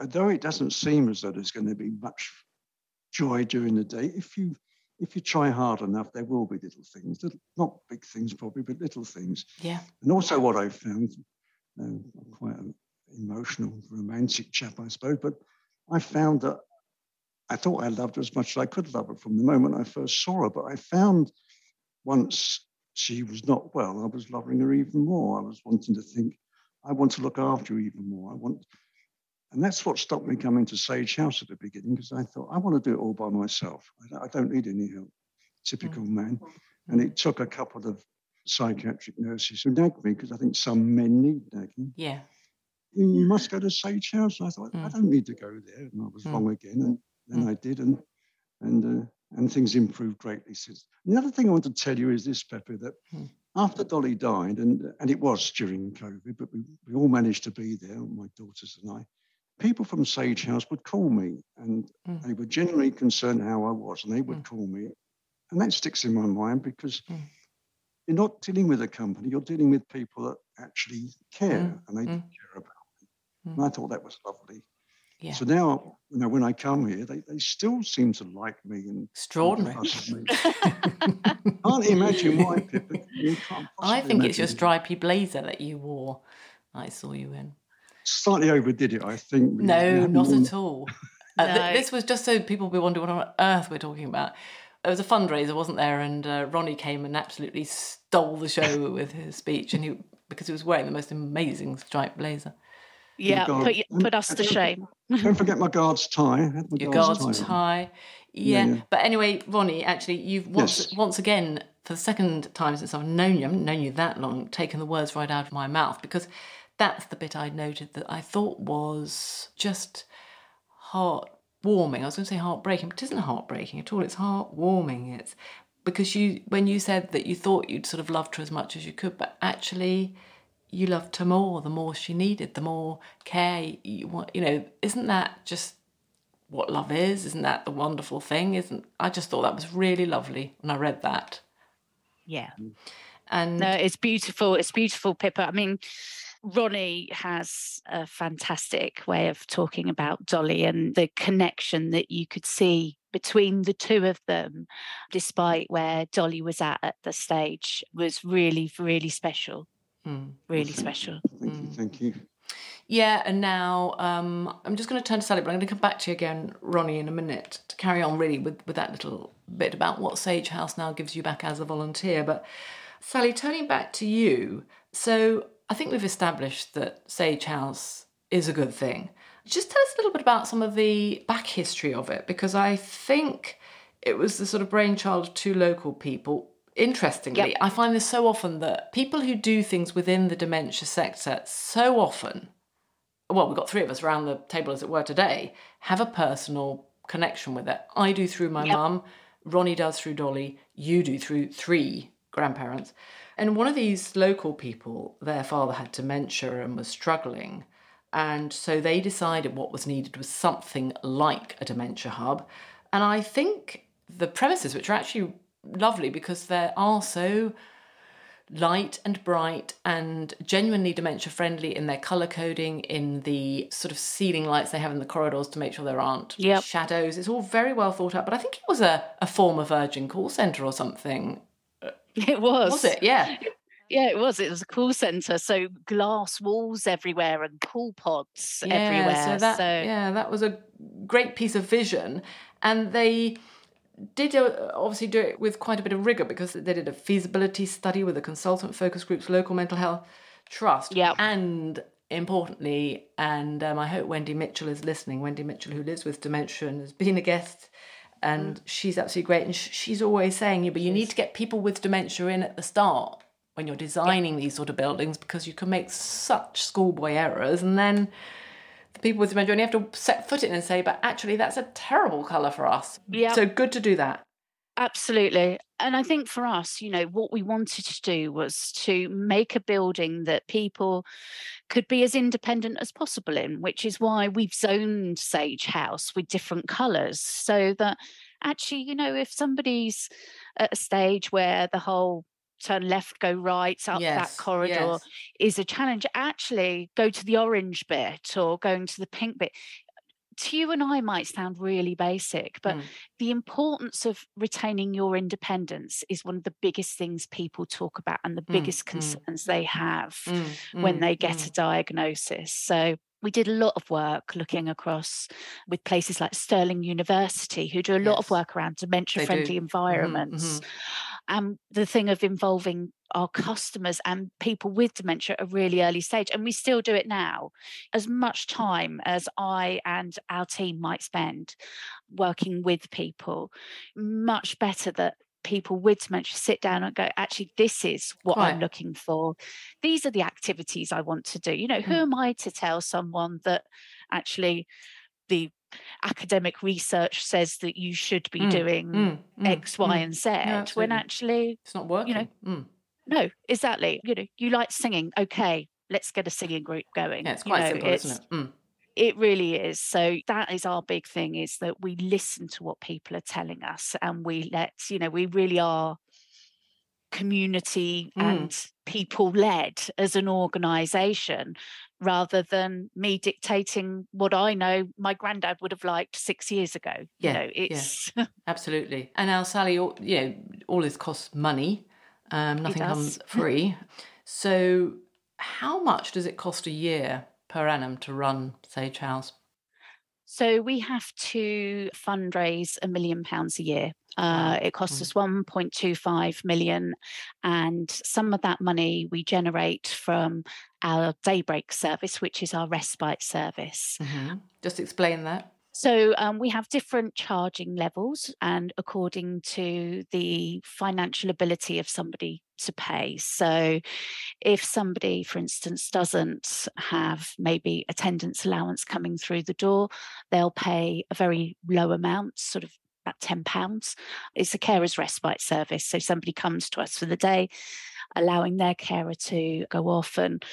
although it doesn't seem as though there's going to be much joy during the day, if you if you try hard enough, there will be little things, little, not big things probably, but little things. Yeah. And also, what I found, uh, I'm quite an emotional, romantic chap, I suppose, but I found that I thought I loved her as much as I could love her from the moment I first saw her. But I found once she was not well, I was loving her even more. I was wanting to think, I want to look after her even more. I want and that's what stopped me coming to Sage House at the beginning because I thought, I want to do it all by myself. I don't need any help. Typical mm. man. And it took a couple of psychiatric nurses who nagged me because I think some men need nagging. Yeah. You, must go to Sage House. And I thought, mm. I don't need to go there. And I was mm. wrong again. And then mm. I did. And, and, uh, and things improved greatly since. And the other thing I want to tell you is this, Pippa, that mm. after Dolly died, and, and it was during COVID, but we, we all managed to be there, my daughters and I, people from Sage House would call me and mm. they were genuinely concerned how I was, and they would mm. call me. And that sticks in my mind because mm. you're not dealing with a company, you're dealing with people that actually care mm. and they mm. care about me. And I thought that was lovely. Yeah. So now, you know, when I come here, they, they still seem to like me and extraordinary. Me. can't imagine why, Pippa. I think it's your stripy blazer that you wore. I saw you in slightly overdid it, I think. No, not at all. Uh, no. th- this was just so people will be wondering what on earth we're talking about. There was a fundraiser, wasn't there? And uh, Ronnie came and absolutely stole the show with his speech, and he because he was wearing the most amazing striped blazer. Yeah, put, put us to shame. Don't forget my guard's tie. My Your guard's, guard's tie. tie. Yeah. yeah. but anyway, Ronnie, actually, you've once yes. once again for the second time since I've known you, I haven't known you that long, taken the words right out of my mouth because that's the bit I noted that I thought was just heartwarming. I was going to say heartbreaking, but it isn't heartbreaking at all. It's heartwarming. It's because you, when you said that you thought you'd sort of loved her as much as you could, but actually you loved her more, the more she needed, the more care you want. You know, isn't that just what love is? Isn't that the wonderful thing? Isn't I just thought that was really lovely when I read that. Yeah. And no, it's beautiful. It's beautiful, Pippa. I mean, Ronnie has a fantastic way of talking about Dolly and the connection that you could see between the two of them, despite where Dolly was at at the stage, was really, really special. Mm. Really special. Thank you. Thank you. Yeah, and now um, I'm just going to turn to Sally, but I'm going to come back to you again, Ronnie, in a minute to carry on really with, with that little bit about what Sage House now gives you back as a volunteer. But Sally, turning back to you, so I think we've established that Sage House is a good thing. Just tell us a little bit about some of the back history of it, because I think it was the sort of brainchild of two local people. Interestingly, yep. I find this so often that people who do things within the dementia sector so often, well, we've got three of us around the table as it were today, have a personal connection with it. I do through my yep. mum, Ronnie does through Dolly, you do through three grandparents. And one of these local people, their father had dementia and was struggling. And so they decided what was needed was something like a dementia hub. And I think the premises, which are actually lovely because they are so light and bright and genuinely dementia friendly in their color coding, in the sort of ceiling lights they have in the corridors to make sure there aren't yep. shadows. It's all very well thought out. But I think it was a, a former Virgin call centre or something It was. Was it? Yeah. Yeah, it was. It was a call centre, so glass walls everywhere and pool pods yeah, everywhere. So that, so yeah, that was a great piece of vision, and they did uh, obviously do it with quite a bit of rigor because they did a feasibility study with a consultant focus groups, local mental health trust, yeah, and importantly, and um, I hope Wendy Mitchell is listening. Wendy Mitchell, who lives with dementia and has been a guest and mm. she's absolutely great. And sh- she's always saying, "Yeah, but you need to get people with dementia in at the start when you're designing yeah. these sort of buildings because you can make such schoolboy errors, and then." The people with dementia, only have to set foot in and say, but actually, that's a terrible colour for us. Yeah. So good to do that. Absolutely. And I think for us, you know, what we wanted to do was to make a building that people could be as independent as possible in, which is why we've zoned Sage House with different colours so that actually, you know, if somebody's at a stage where the whole turn left, go right up yes, that corridor yes. is a challenge. Actually, go to the orange bit or going to the pink bit to you and I might sound really basic, but mm. the importance of retaining your independence is one of the biggest things people talk about and the mm, biggest mm. concerns mm. they have mm, when mm, they get a diagnosis. So we did a lot of work looking across with places like Stirling University, who do a lot yes. of work around dementia friendly mm-hmm, environments. Mm-hmm. And the thing of involving our customers and people with dementia at a really early stage. And we still do it now. As much time as I and our team might spend working with people, much better that people with dementia sit down and go, actually, this is what Quite. I'm looking for. These are the activities I want to do. You know, who Mm. am I to tell someone that actually the academic research says that you should be Mm, doing Mm, mm, X, Y, mm. and Z when actually, It's not working. You know, Mm. no, exactly. You know, you like singing. Okay, let's get a singing group going. Yeah, it's You quite know, simple, it's- isn't it? Mm. it really is. So that is our big thing is that we listen to what people are telling us and we let, you know, we really are community Mm. and people led as an organization rather than me dictating what I know my granddad would have liked six years ago. Yeah, You know, yeah. it's Absolutely. And now, Sally, all, you know, all this costs money. Um, nothing comes free. so, how much does it cost a year per annum to run Sage House? So we have to fundraise a million pounds a year. Uh, it costs Mm. us 1.25 million, and some of that money we generate from our daybreak service, which is our respite service. hmm Just explain that. So um, we have different charging levels, and according to the financial ability of somebody to pay. So if somebody, for instance, doesn't have maybe attendance allowance coming through the door, they'll pay a very low amount, sort of about £10. It's a carer's respite service. So somebody comes to us for the day, allowing their carer to go off and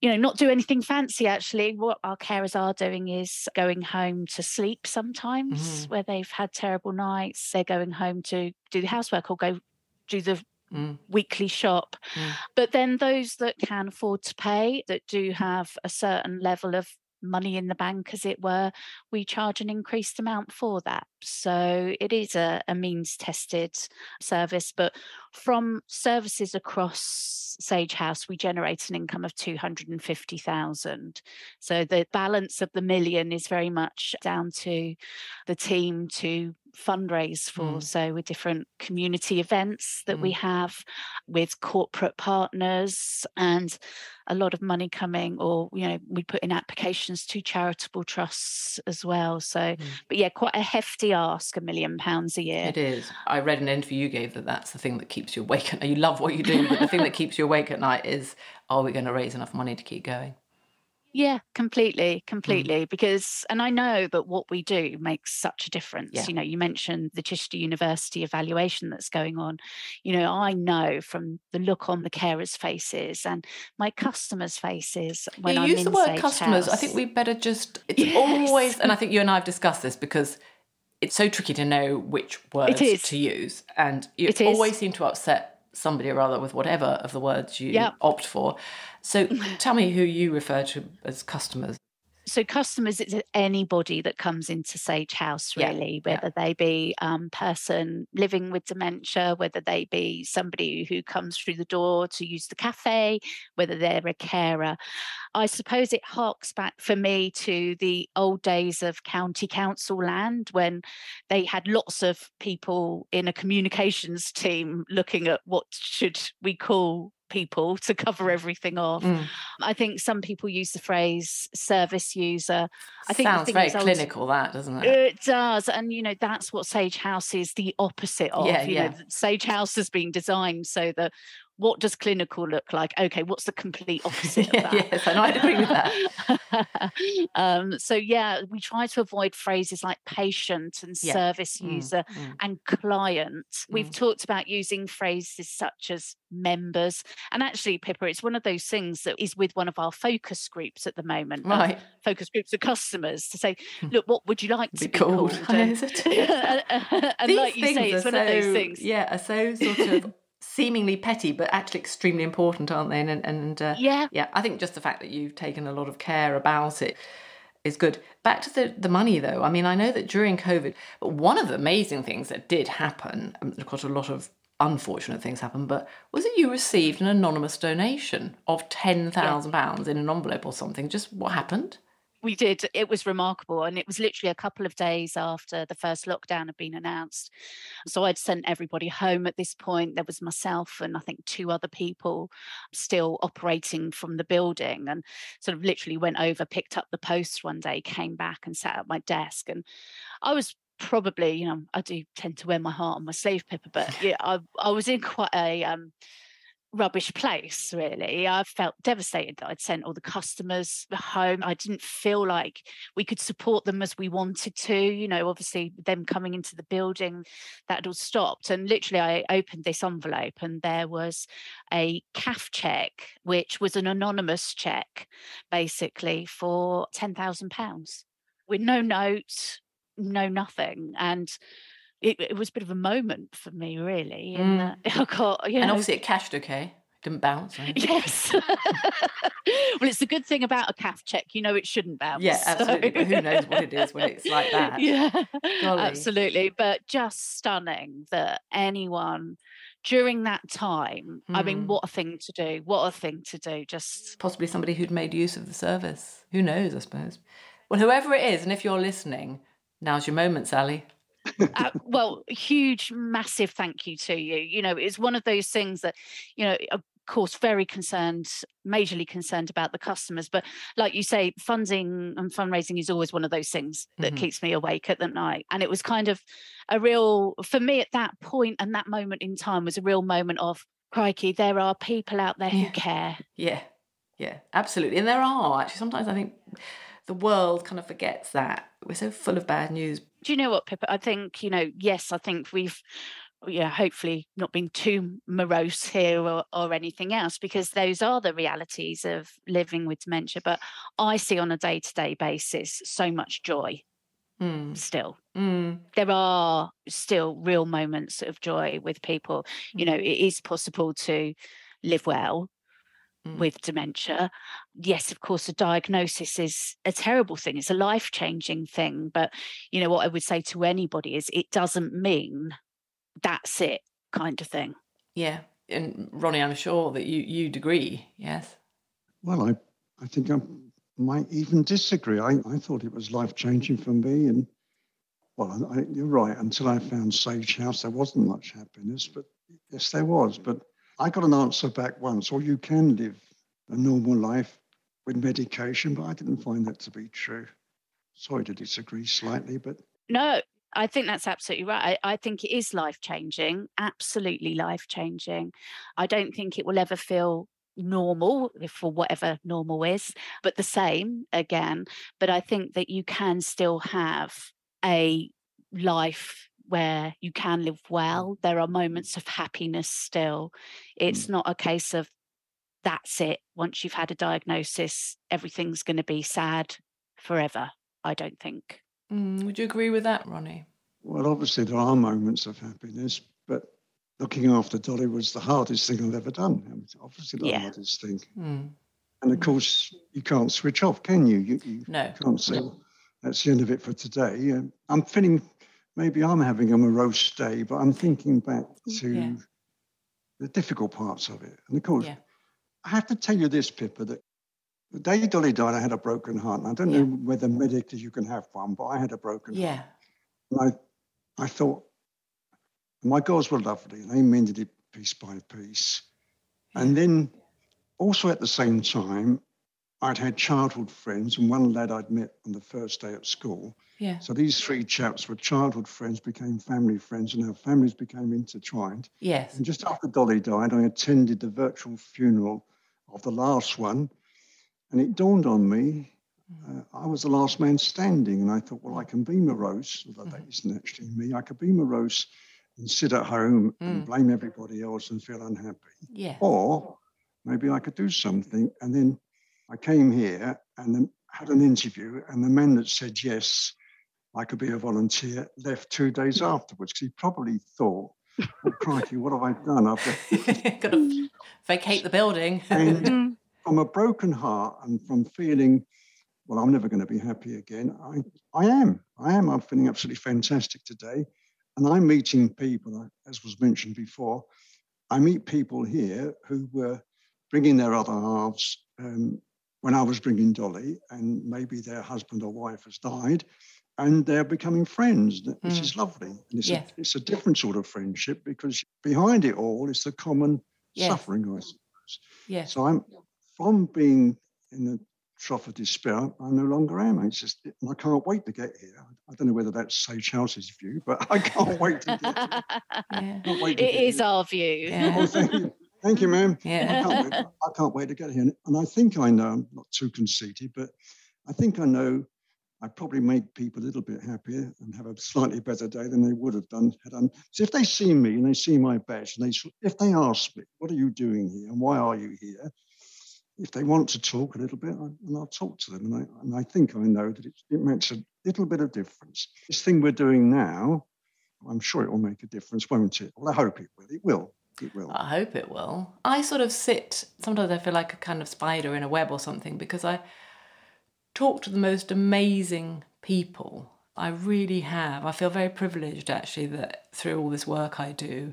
you know, not do anything fancy actually. What our carers are doing is going home to sleep sometimes Mhm. where they've had terrible nights. They're going home to do the housework or go do the Mm. weekly shop. Mm. But then those that can afford to pay, that do have a certain level of money in the bank, as it were, we charge an increased amount for that. So it is a, a means tested service. But from services across Sage House, we generate an income of 250,000. So the balance of the million is very much down to the team to fundraise for. Mm. So with different community events that we have with corporate partners and a lot of money coming or you know we put in applications to charitable trusts as well so Mm. but yeah quite a hefty ask a million pounds a year It is. I read an interview you gave that that's the thing that keeps you awake at night. You love what you do, but the thing that keeps you awake at night is are we going to raise enough money to keep going? Yeah, Mm. completely, completely. Because, and I know that what we do makes such a difference. Yeah. You know, you mentioned the Chichester University evaluation that's going on. You know, I know from the look on the carers' faces and my customers' faces when you I'm use the word Sage customers. I think we better just. It's Yes. always, and I think you and I have discussed this because it's so tricky to know which words is. to use, and you It is. always seem to upset somebody or other with whatever of the words you Yeah. opt for. So tell me who you refer to as customers. So customers it's anybody that comes into sage house really yeah. whether they be um person living with dementia whether they be somebody who comes through the door to use the cafe whether they're a carer i suppose it harks back for me to the old days of county council land when they had lots of people in a communications team looking at what should we call people to cover everything off Mm. I think some people use the phrase service user. I think sounds very clinical, that doesn't it? It does. And, you know, that's what Sage House is the opposite of. Yeah, you yeah. know, Sage House has been designed so that what does clinical look like? Okay, what's the complete opposite of that? yes, and I'd agree with that. um, so, yeah, we try to avoid phrases like patient and Yeah. service Mm, user mm. and client. We've Mm. talked about using phrases such as members. And actually, Pippa, it's one of those things that is with one of our focus groups at the moment. of Right. Focus groups of customers to say, look, what would you like to Be be, called. called? And, Is and like you say, it's one of those things. Yeah, are so sort of seemingly petty, but actually extremely important, aren't they? And and uh, Yeah. yeah, I think just the fact that you've taken a lot of care about it is good. Back to the the money though. I mean, I know that during COVID, one of the amazing things that did happen, um, of course, a lot of unfortunate things happened, but was it you received an anonymous donation of ten thousand pounds in an envelope or something? Just what happened? We did. It was remarkable. And it was literally a couple of days after the first lockdown had been announced. So I'd sent everybody home at this point. There was myself and I think two other people still operating from the building and sort of literally went over, picked up the post one day, came back and sat at my desk. And I was probably, you know, I do tend to wear my heart on my sleeve, Pippa, but yeah, I, I was in quite a um, rubbish place, really. I felt devastated that I'd sent all the customers home. I didn't feel like we could support them as we wanted to. You know, obviously, them coming into the building, that had all stopped. And literally, I opened this envelope and there was a CAF check, which was an anonymous check, basically, for £10,000 with no note, no nothing. And it, it, was a bit of a moment for me, really. In mm. I got, you know, and obviously it cashed okay. Didn't bounce. Right? Yes. well, it's a good thing about a CAF check. You know, it shouldn't bounce. Yeah, absolutely. So. who knows what it is when it's like that? Yeah, Golly. absolutely. But just stunning that anyone during that time. Mm. I mean, hmm. what a thing to do! What a thing to do! Just possibly somebody who'd made use of the service. Who knows? I suppose. Well, whoever it is, and if you're listening, now's your moment, Sally uh, well, huge, massive thank you to you. You know, it's one of those things that, you know, of course, very concerned, majorly concerned about the customers. But like you say, funding and fundraising is always one of those things that mm-hmm. keeps me awake at the night. And it was kind of a real, for me at that point and that moment in time was a real moment of, crikey, there are people out there yeah. who care. Yeah, yeah, absolutely. And there are actually, sometimes I think the world kind of forgets that. We're so full of bad news. Do you know what, Pippa? I think, you know, yes, I think we've yeah, hopefully not being too morose here or, or anything else, because those are the realities of living with dementia. But I see on a day to day basis so much joy mm. still. Mm. There are still real moments of joy with people. You know, mm. it is possible to live well mm. with dementia. Yes, of course, a diagnosis is a terrible thing. It's a life changing thing. But, you know, what I would say to anybody is it doesn't mean that's it kind of thing. Yeah. And Ronnie, I'm sure that you, you'd agree. Yes. Well, I, I think I might even disagree. I, I thought it was life changing for me. And, well, I, you're right. Until I found Sage House, there wasn't much happiness. But yes, there was. But I got an answer back once, or you can live a normal life with medication, but I didn't find that to be true. Sorry to disagree slightly, but. No, I think that's absolutely right. I, I think it is life changing, absolutely life changing. I don't think it will ever feel normal for whatever normal is, but the same again. But I think that you can still have a life where you can live well. There are moments of happiness still. It's mm. not a case of that's it. Once you've had a diagnosis, everything's going to be sad forever. I don't think. Mm, would you agree with that, Ronnie? Well, obviously, there are moments of happiness, but looking after Dolly was the hardest thing I've ever done. I mean, obviously, the yeah. hardest thing. Mm. And of mm. course, you can't switch off, can you? You, you no. can't say, no. that's the end of it for today. I'm feeling maybe I'm having a morose day, but I'm thinking back mm, to yeah. the difficult parts of it. And of course, yeah. I have to tell you this, Pippa, that the day Dolly died, I had a broken heart. And I don't yeah. know whether medically you can have one, but I had a broken yeah. heart. And I, I thought, my girls were lovely. They mended it piece by piece. And then also at the same time, I'd had childhood friends, and one lad I'd met on the first day at school. Yeah. So these three chaps were childhood friends, became family friends, and our families became intertwined. Yes. And just after Dolly died, I attended the virtual funeral of the last one, and it dawned on me uh, I was the last man standing, and I thought, well, I can be morose, although mm-hmm. that isn't actually me. I could be morose and sit at home mm. and blame everybody else and feel unhappy. Yeah. Or maybe I could do something, and then I came here and then had an interview, and the man that said yes, I could be a volunteer, left two days afterwards because he probably thought, oh, crikey, what have I done? I've got to vacate the building. and mm. from a broken heart and from feeling, well, I'm never going to be happy again, I, I am. I am. I'm feeling absolutely fantastic today. And I'm meeting people, as was mentioned before, I meet people here who were bringing their other halves um, when I was bringing Dolly, and maybe their husband or wife has died, and they're becoming friends, which mm. is lovely. And it's, yes. a, it's a different sort of friendship because behind it all is the common yes. suffering, I suppose. Yes. So I'm from being in the trough of despair, I no longer am. It's just, and I can't wait to get here. I don't know whether that's Sage House's view, but I can't wait to get here. yeah. It is here. our view. Yeah. Oh, thank you. Thank you, ma'am. Yeah. I can't, wait, I can't wait to get here. And I think I know, I'm not too conceited, but I think I know I probably make people a little bit happier and have a slightly better day than they would have done had I. So if they see me and they see my badge and they, if they ask me, "What are you doing here and why are you here?" If they want to talk a little bit, I, and I'll talk to them, and I, and I think I know that it, it makes a little bit of difference. This thing we're doing now, I'm sure it will make a difference, won't it? Well, I hope it will. It will. It will. I hope it will. I sort of sit. Sometimes I feel like a kind of spider in a web or something because I talk to the most amazing people. I really have. I feel very privileged actually that through all this work I do.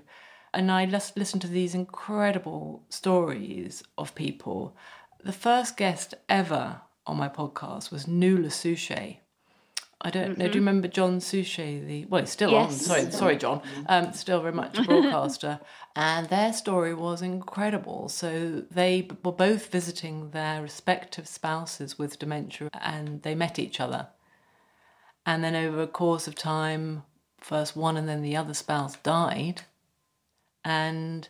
And I just listen to these incredible stories of people. The first guest ever on my podcast was Nula Suchet. I don't mm-hmm. know. Do you mm-hmm. remember John Suchet? The well, he's still yes. on. Sorry, sorry, John. Um, still very much a broadcaster, and their story was incredible. So they were both visiting their respective spouses with dementia, and they met each other. And then over a course of time, first one and then the other spouse died, and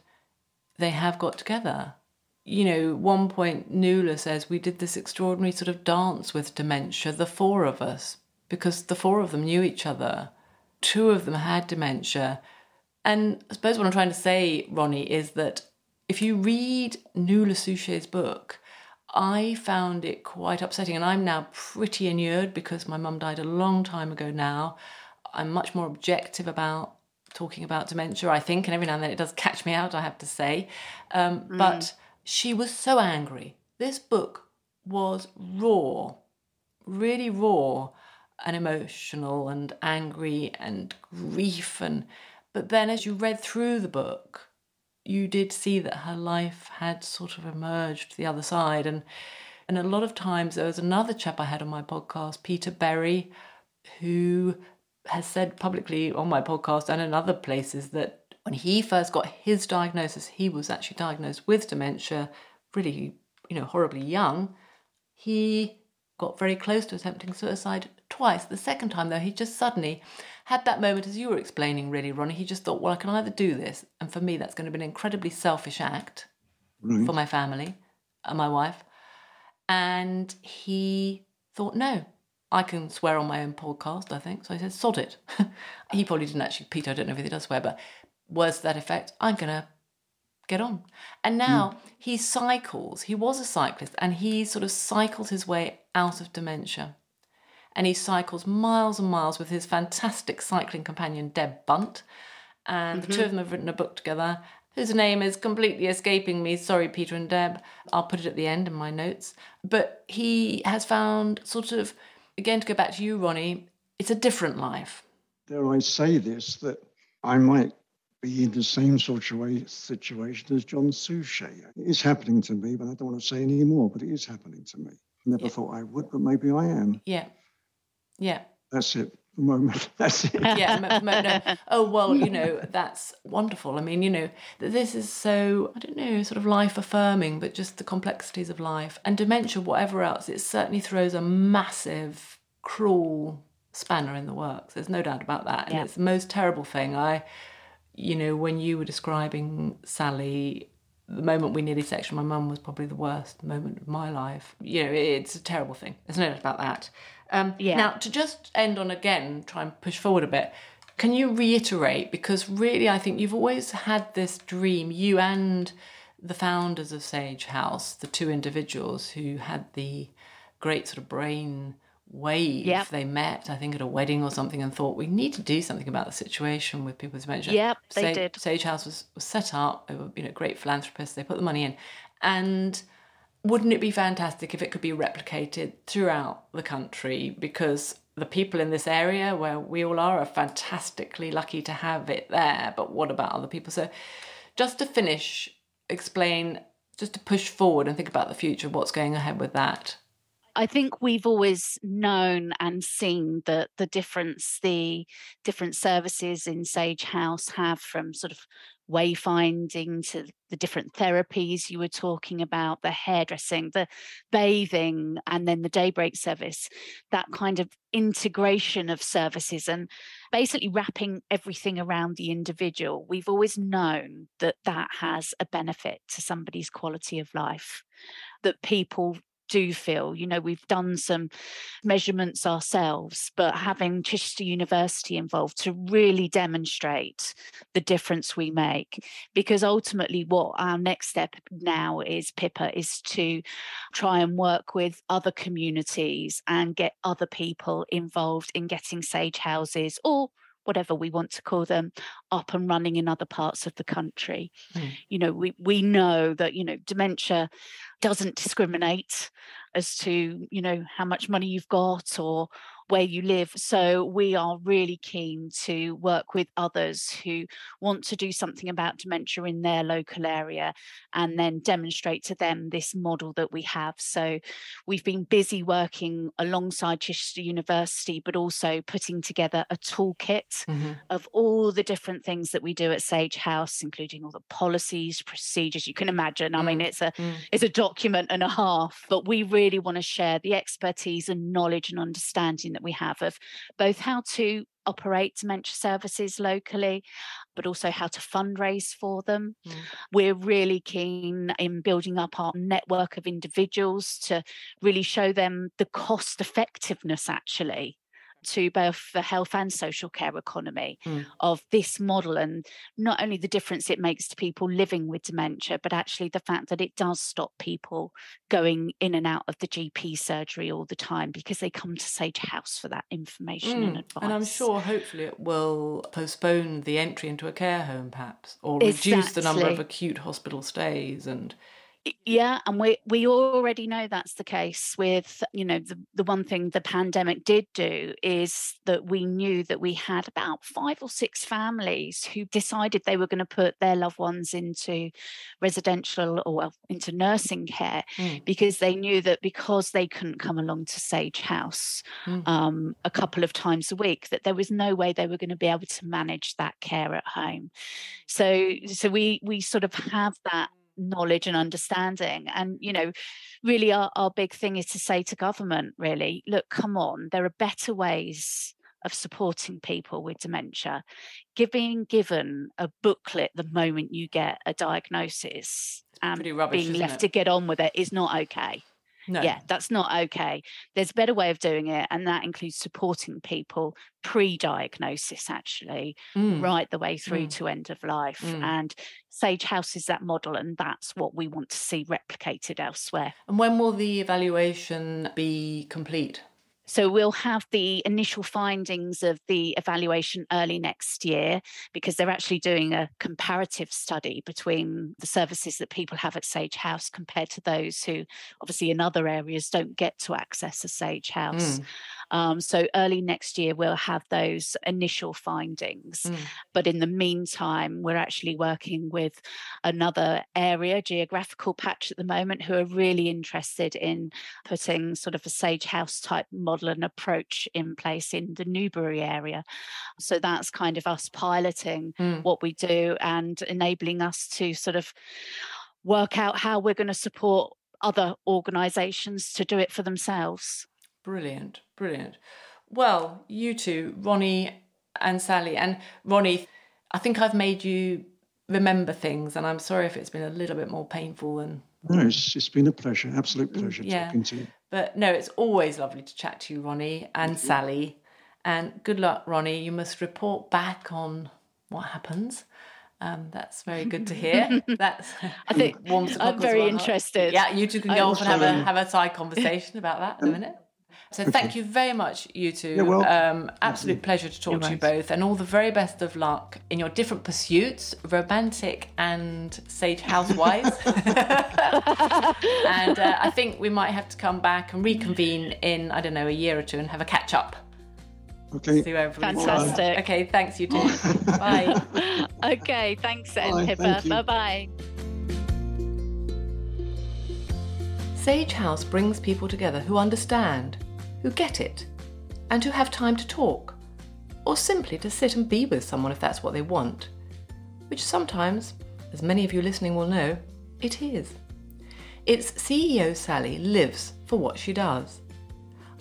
they have got together. You know, one point Nula says we did this extraordinary sort of dance with dementia, the four of us, because the four of them knew each other. Two of them had dementia. And I suppose what I'm trying to say, Ronnie, is that if you read Nula Suchet's book, I found it quite upsetting. And I'm now pretty inured because my mum died a long time ago now. I'm much more objective about talking about dementia, I think, and every now and then it does catch me out, I have to say. Um, mm. But she was so angry. This book was raw, really raw and emotional and angry and grief and but then as you read through the book you did see that her life had sort of emerged the other side. And and a lot of times there was another chap I had on my podcast Peter Berry who has said publicly on my podcast and in other places that when he first got his diagnosis he was actually diagnosed with dementia really you know horribly young. He got very close to attempting suicide twice. The second time, though, he just suddenly had that moment, as you were explaining, really, Ronnie. He just thought, well, I can either do this, and for me, that's going to be an incredibly selfish act right. for my family and my wife. And he thought, no, I can swear on my own podcast, I think. So he said, sod it. he probably didn't actually, Peter, I don't know if he does swear, but words to that effect, I'm going to get on. And now mm. he cycles. He was a cyclist and he sort of cycled his way out of dementia. And he cycles miles and miles with his fantastic cycling companion, Deb Bunt. And mm-hmm. the two of them have written a book together whose name is completely escaping me. Sorry, Peter and Deb. I'll put it at the end in my notes. But he has found sort of, again, to go back to you, Ronnie, it's a different life. Dare I say this, that I might be in the same sort of situation as John Suchet. It is happening to me, but I don't want to say any more, but it is happening to me. Never yeah. thought I would, but maybe I am. Yeah. Yeah. That's it. Moment. That's it. yeah. no. Oh well, you know that's wonderful. I mean, you know, this is so I don't know, sort of life affirming, but just the complexities of life and dementia, whatever else. It certainly throws a massive, cruel spanner in the works. There's no doubt about that. And yeah. it's the most terrible thing. I you know, when you were describing Sally, the moment we nearly sectioned my mum was probably the worst moment of my life. You know, it's a terrible thing. There's no doubt about that. Um, yeah. Now, to just end on again, try and push forward a bit, can you reiterate? Because really, I think you've always had this dream, you and the founders of Sage House, the two individuals who had the great sort of brain wave. Yep. They met, I think, at a wedding or something, and thought we need to do something about the situation with people with dementia. Yep, they Sage, did. Sage House was, was set up. They were, you know, great philanthropists. They put the money in, and wouldn't it be fantastic if it could be replicated throughout the country? Because the people in this area where we all are are fantastically lucky to have it there. But what about other people? So, just to finish, explain, just to push forward and think about the future, what's going ahead with that. I think we've always known and seen that the difference the different services in Sage House have from sort of wayfinding to the different therapies you were talking about, the hairdressing, the bathing, and then the daybreak service, that kind of integration of services and basically wrapping everything around the individual. We've always known that that has a benefit to somebody's quality of life, that people do feel. You know, we've done some measurements ourselves, but having Chichester University involved to really demonstrate the difference we make. Because ultimately, what our next step now is, Pippa, is to try and work with other communities and get other people involved in getting sage houses or whatever we want to call them, up and running in other parts of the country. Mm. You know, we we know that you know dementia doesn't discriminate as to you know how much money you've got or where you live. So we are really keen to work with others who want to do something about dementia in their local area and then demonstrate to them this model that we have. So we've been busy working alongside Chichester University, but also putting together a toolkit mm-hmm. of all the different things that we do at Sage House, including all the policies, procedures. You can imagine. I mean, mm, it's a mm. it's a document and a half, but we really want to share the expertise and knowledge and understanding that we have of both how to operate dementia services locally, but also how to fundraise for them. Mm. We're really keen in building up our network of individuals to really show them the cost effectiveness actually to both the health and social care economy mm. of this model and not only the difference it makes to people living with dementia but actually the fact that it does stop people going in and out of the GP surgery all the time because they come to Sage House for that information mm. and advice. And I'm sure hopefully it will postpone the entry into a care home perhaps or exactly. reduce the number of acute hospital stays and yeah and we we already know that's the case with you know the, the one thing the pandemic did do is that we knew that we had about five or six families who decided they were going to put their loved ones into residential or well, into nursing care mm. because they knew that because they couldn't come along to sage house mm. um, a couple of times a week that there was no way they were going to be able to manage that care at home so so we we sort of have that knowledge and understanding and you know really our, our big thing is to say to government really look come on there are better ways of supporting people with dementia giving given a booklet the moment you get a diagnosis and um, rubbish, being left it? to get on with it is not okay no. Yeah, that's not okay. There's a better way of doing it, and that includes supporting people pre-diagnosis, actually, mm. right the way through mm. to end of life. Mm. And Sage House is that model, and that's what we want to see replicated elsewhere. And when will the evaluation be complete? So we'll have the initial findings of the evaluation early next year because they're actually doing a comparative study between the services that people have at Sage House compared to those who obviously in other areas don't get to access a Sage House. Mm. Um, so early next year, we'll have those initial findings. Mm. But in the meantime, we're actually working with another area, geographical patch at the moment, who are really interested in putting sort of a Sage House type model and approach in place in the Newbury area. So that's kind of us piloting mm. what we do and enabling us to sort of work out how we're going to support other organizations to do it for themselves. Brilliant, brilliant. Well, you two, Ronnie and Sally, and Ronnie, I think I've made you remember things, and I'm sorry if it's been a little bit more painful than. No, it's, it's been a pleasure, absolute mm, pleasure yeah. talking to you. But no, it's always lovely to chat to you, Ronnie and Sally. And good luck, Ronnie. You must report back on what happens. Um, that's very good to hear. That's I think I'm very interested. Yeah, you two can go off and have a have a side conversation about that in a minute. So thank you very much, you two. You're welcome. Um, absolute pleasure to talk You're to right. you both, and all the very best of luck in your different pursuits, romantic and sage housewives. and uh, I think we might have to come back and reconvene in I don't know a year or two and have a catch up. Okay. See where Fantastic. Okay, thanks you two. Bye. okay, thanks, Ed Pippa. Bye bye. Sage House brings people together who understand, who get it, and who have time to talk, or simply to sit and be with someone if that's what they want, which sometimes, as many of you listening will know, it is. Its CEO Sally lives for what she does.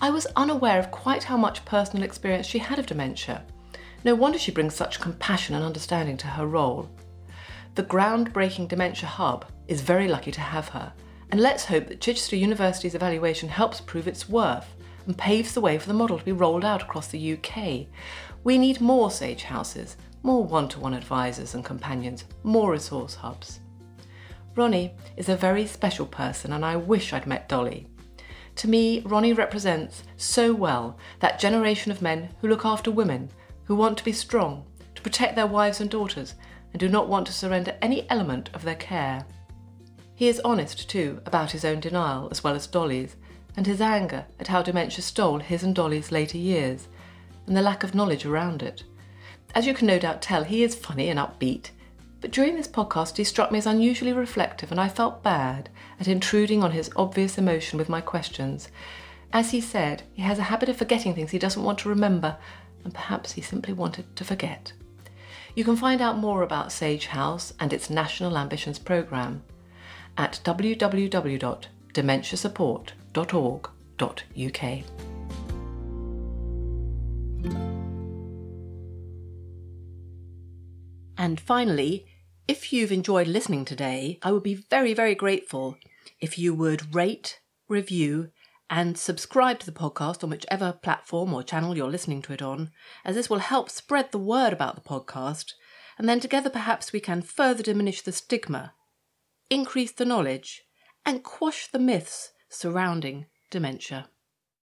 I was unaware of quite how much personal experience she had of dementia. No wonder she brings such compassion and understanding to her role. The groundbreaking Dementia Hub is very lucky to have her, and let's hope that Chichester University's evaluation helps prove its worth and paves the way for the model to be rolled out across the UK. We need more Sage houses, more one to one advisors and companions, more resource hubs. Ronnie is a very special person, and I wish I'd met Dolly. To me, Ronnie represents so well that generation of men who look after women, who want to be strong, to protect their wives and daughters, and do not want to surrender any element of their care. He is honest, too, about his own denial as well as Dolly's, and his anger at how dementia stole his and Dolly's later years, and the lack of knowledge around it. As you can no doubt tell, he is funny and upbeat, but during this podcast, he struck me as unusually reflective, and I felt bad at intruding on his obvious emotion with my questions. As he said, he has a habit of forgetting things he doesn't want to remember, and perhaps he simply wanted to forget. You can find out more about Sage House and its National Ambitions programme at www.dementiasupport.org.uk. And finally, if you've enjoyed listening today, I would be very, very grateful if you would rate, review, and subscribe to the podcast on whichever platform or channel you're listening to it on, as this will help spread the word about the podcast, and then together perhaps we can further diminish the stigma, increase the knowledge, and quash the myths surrounding dementia.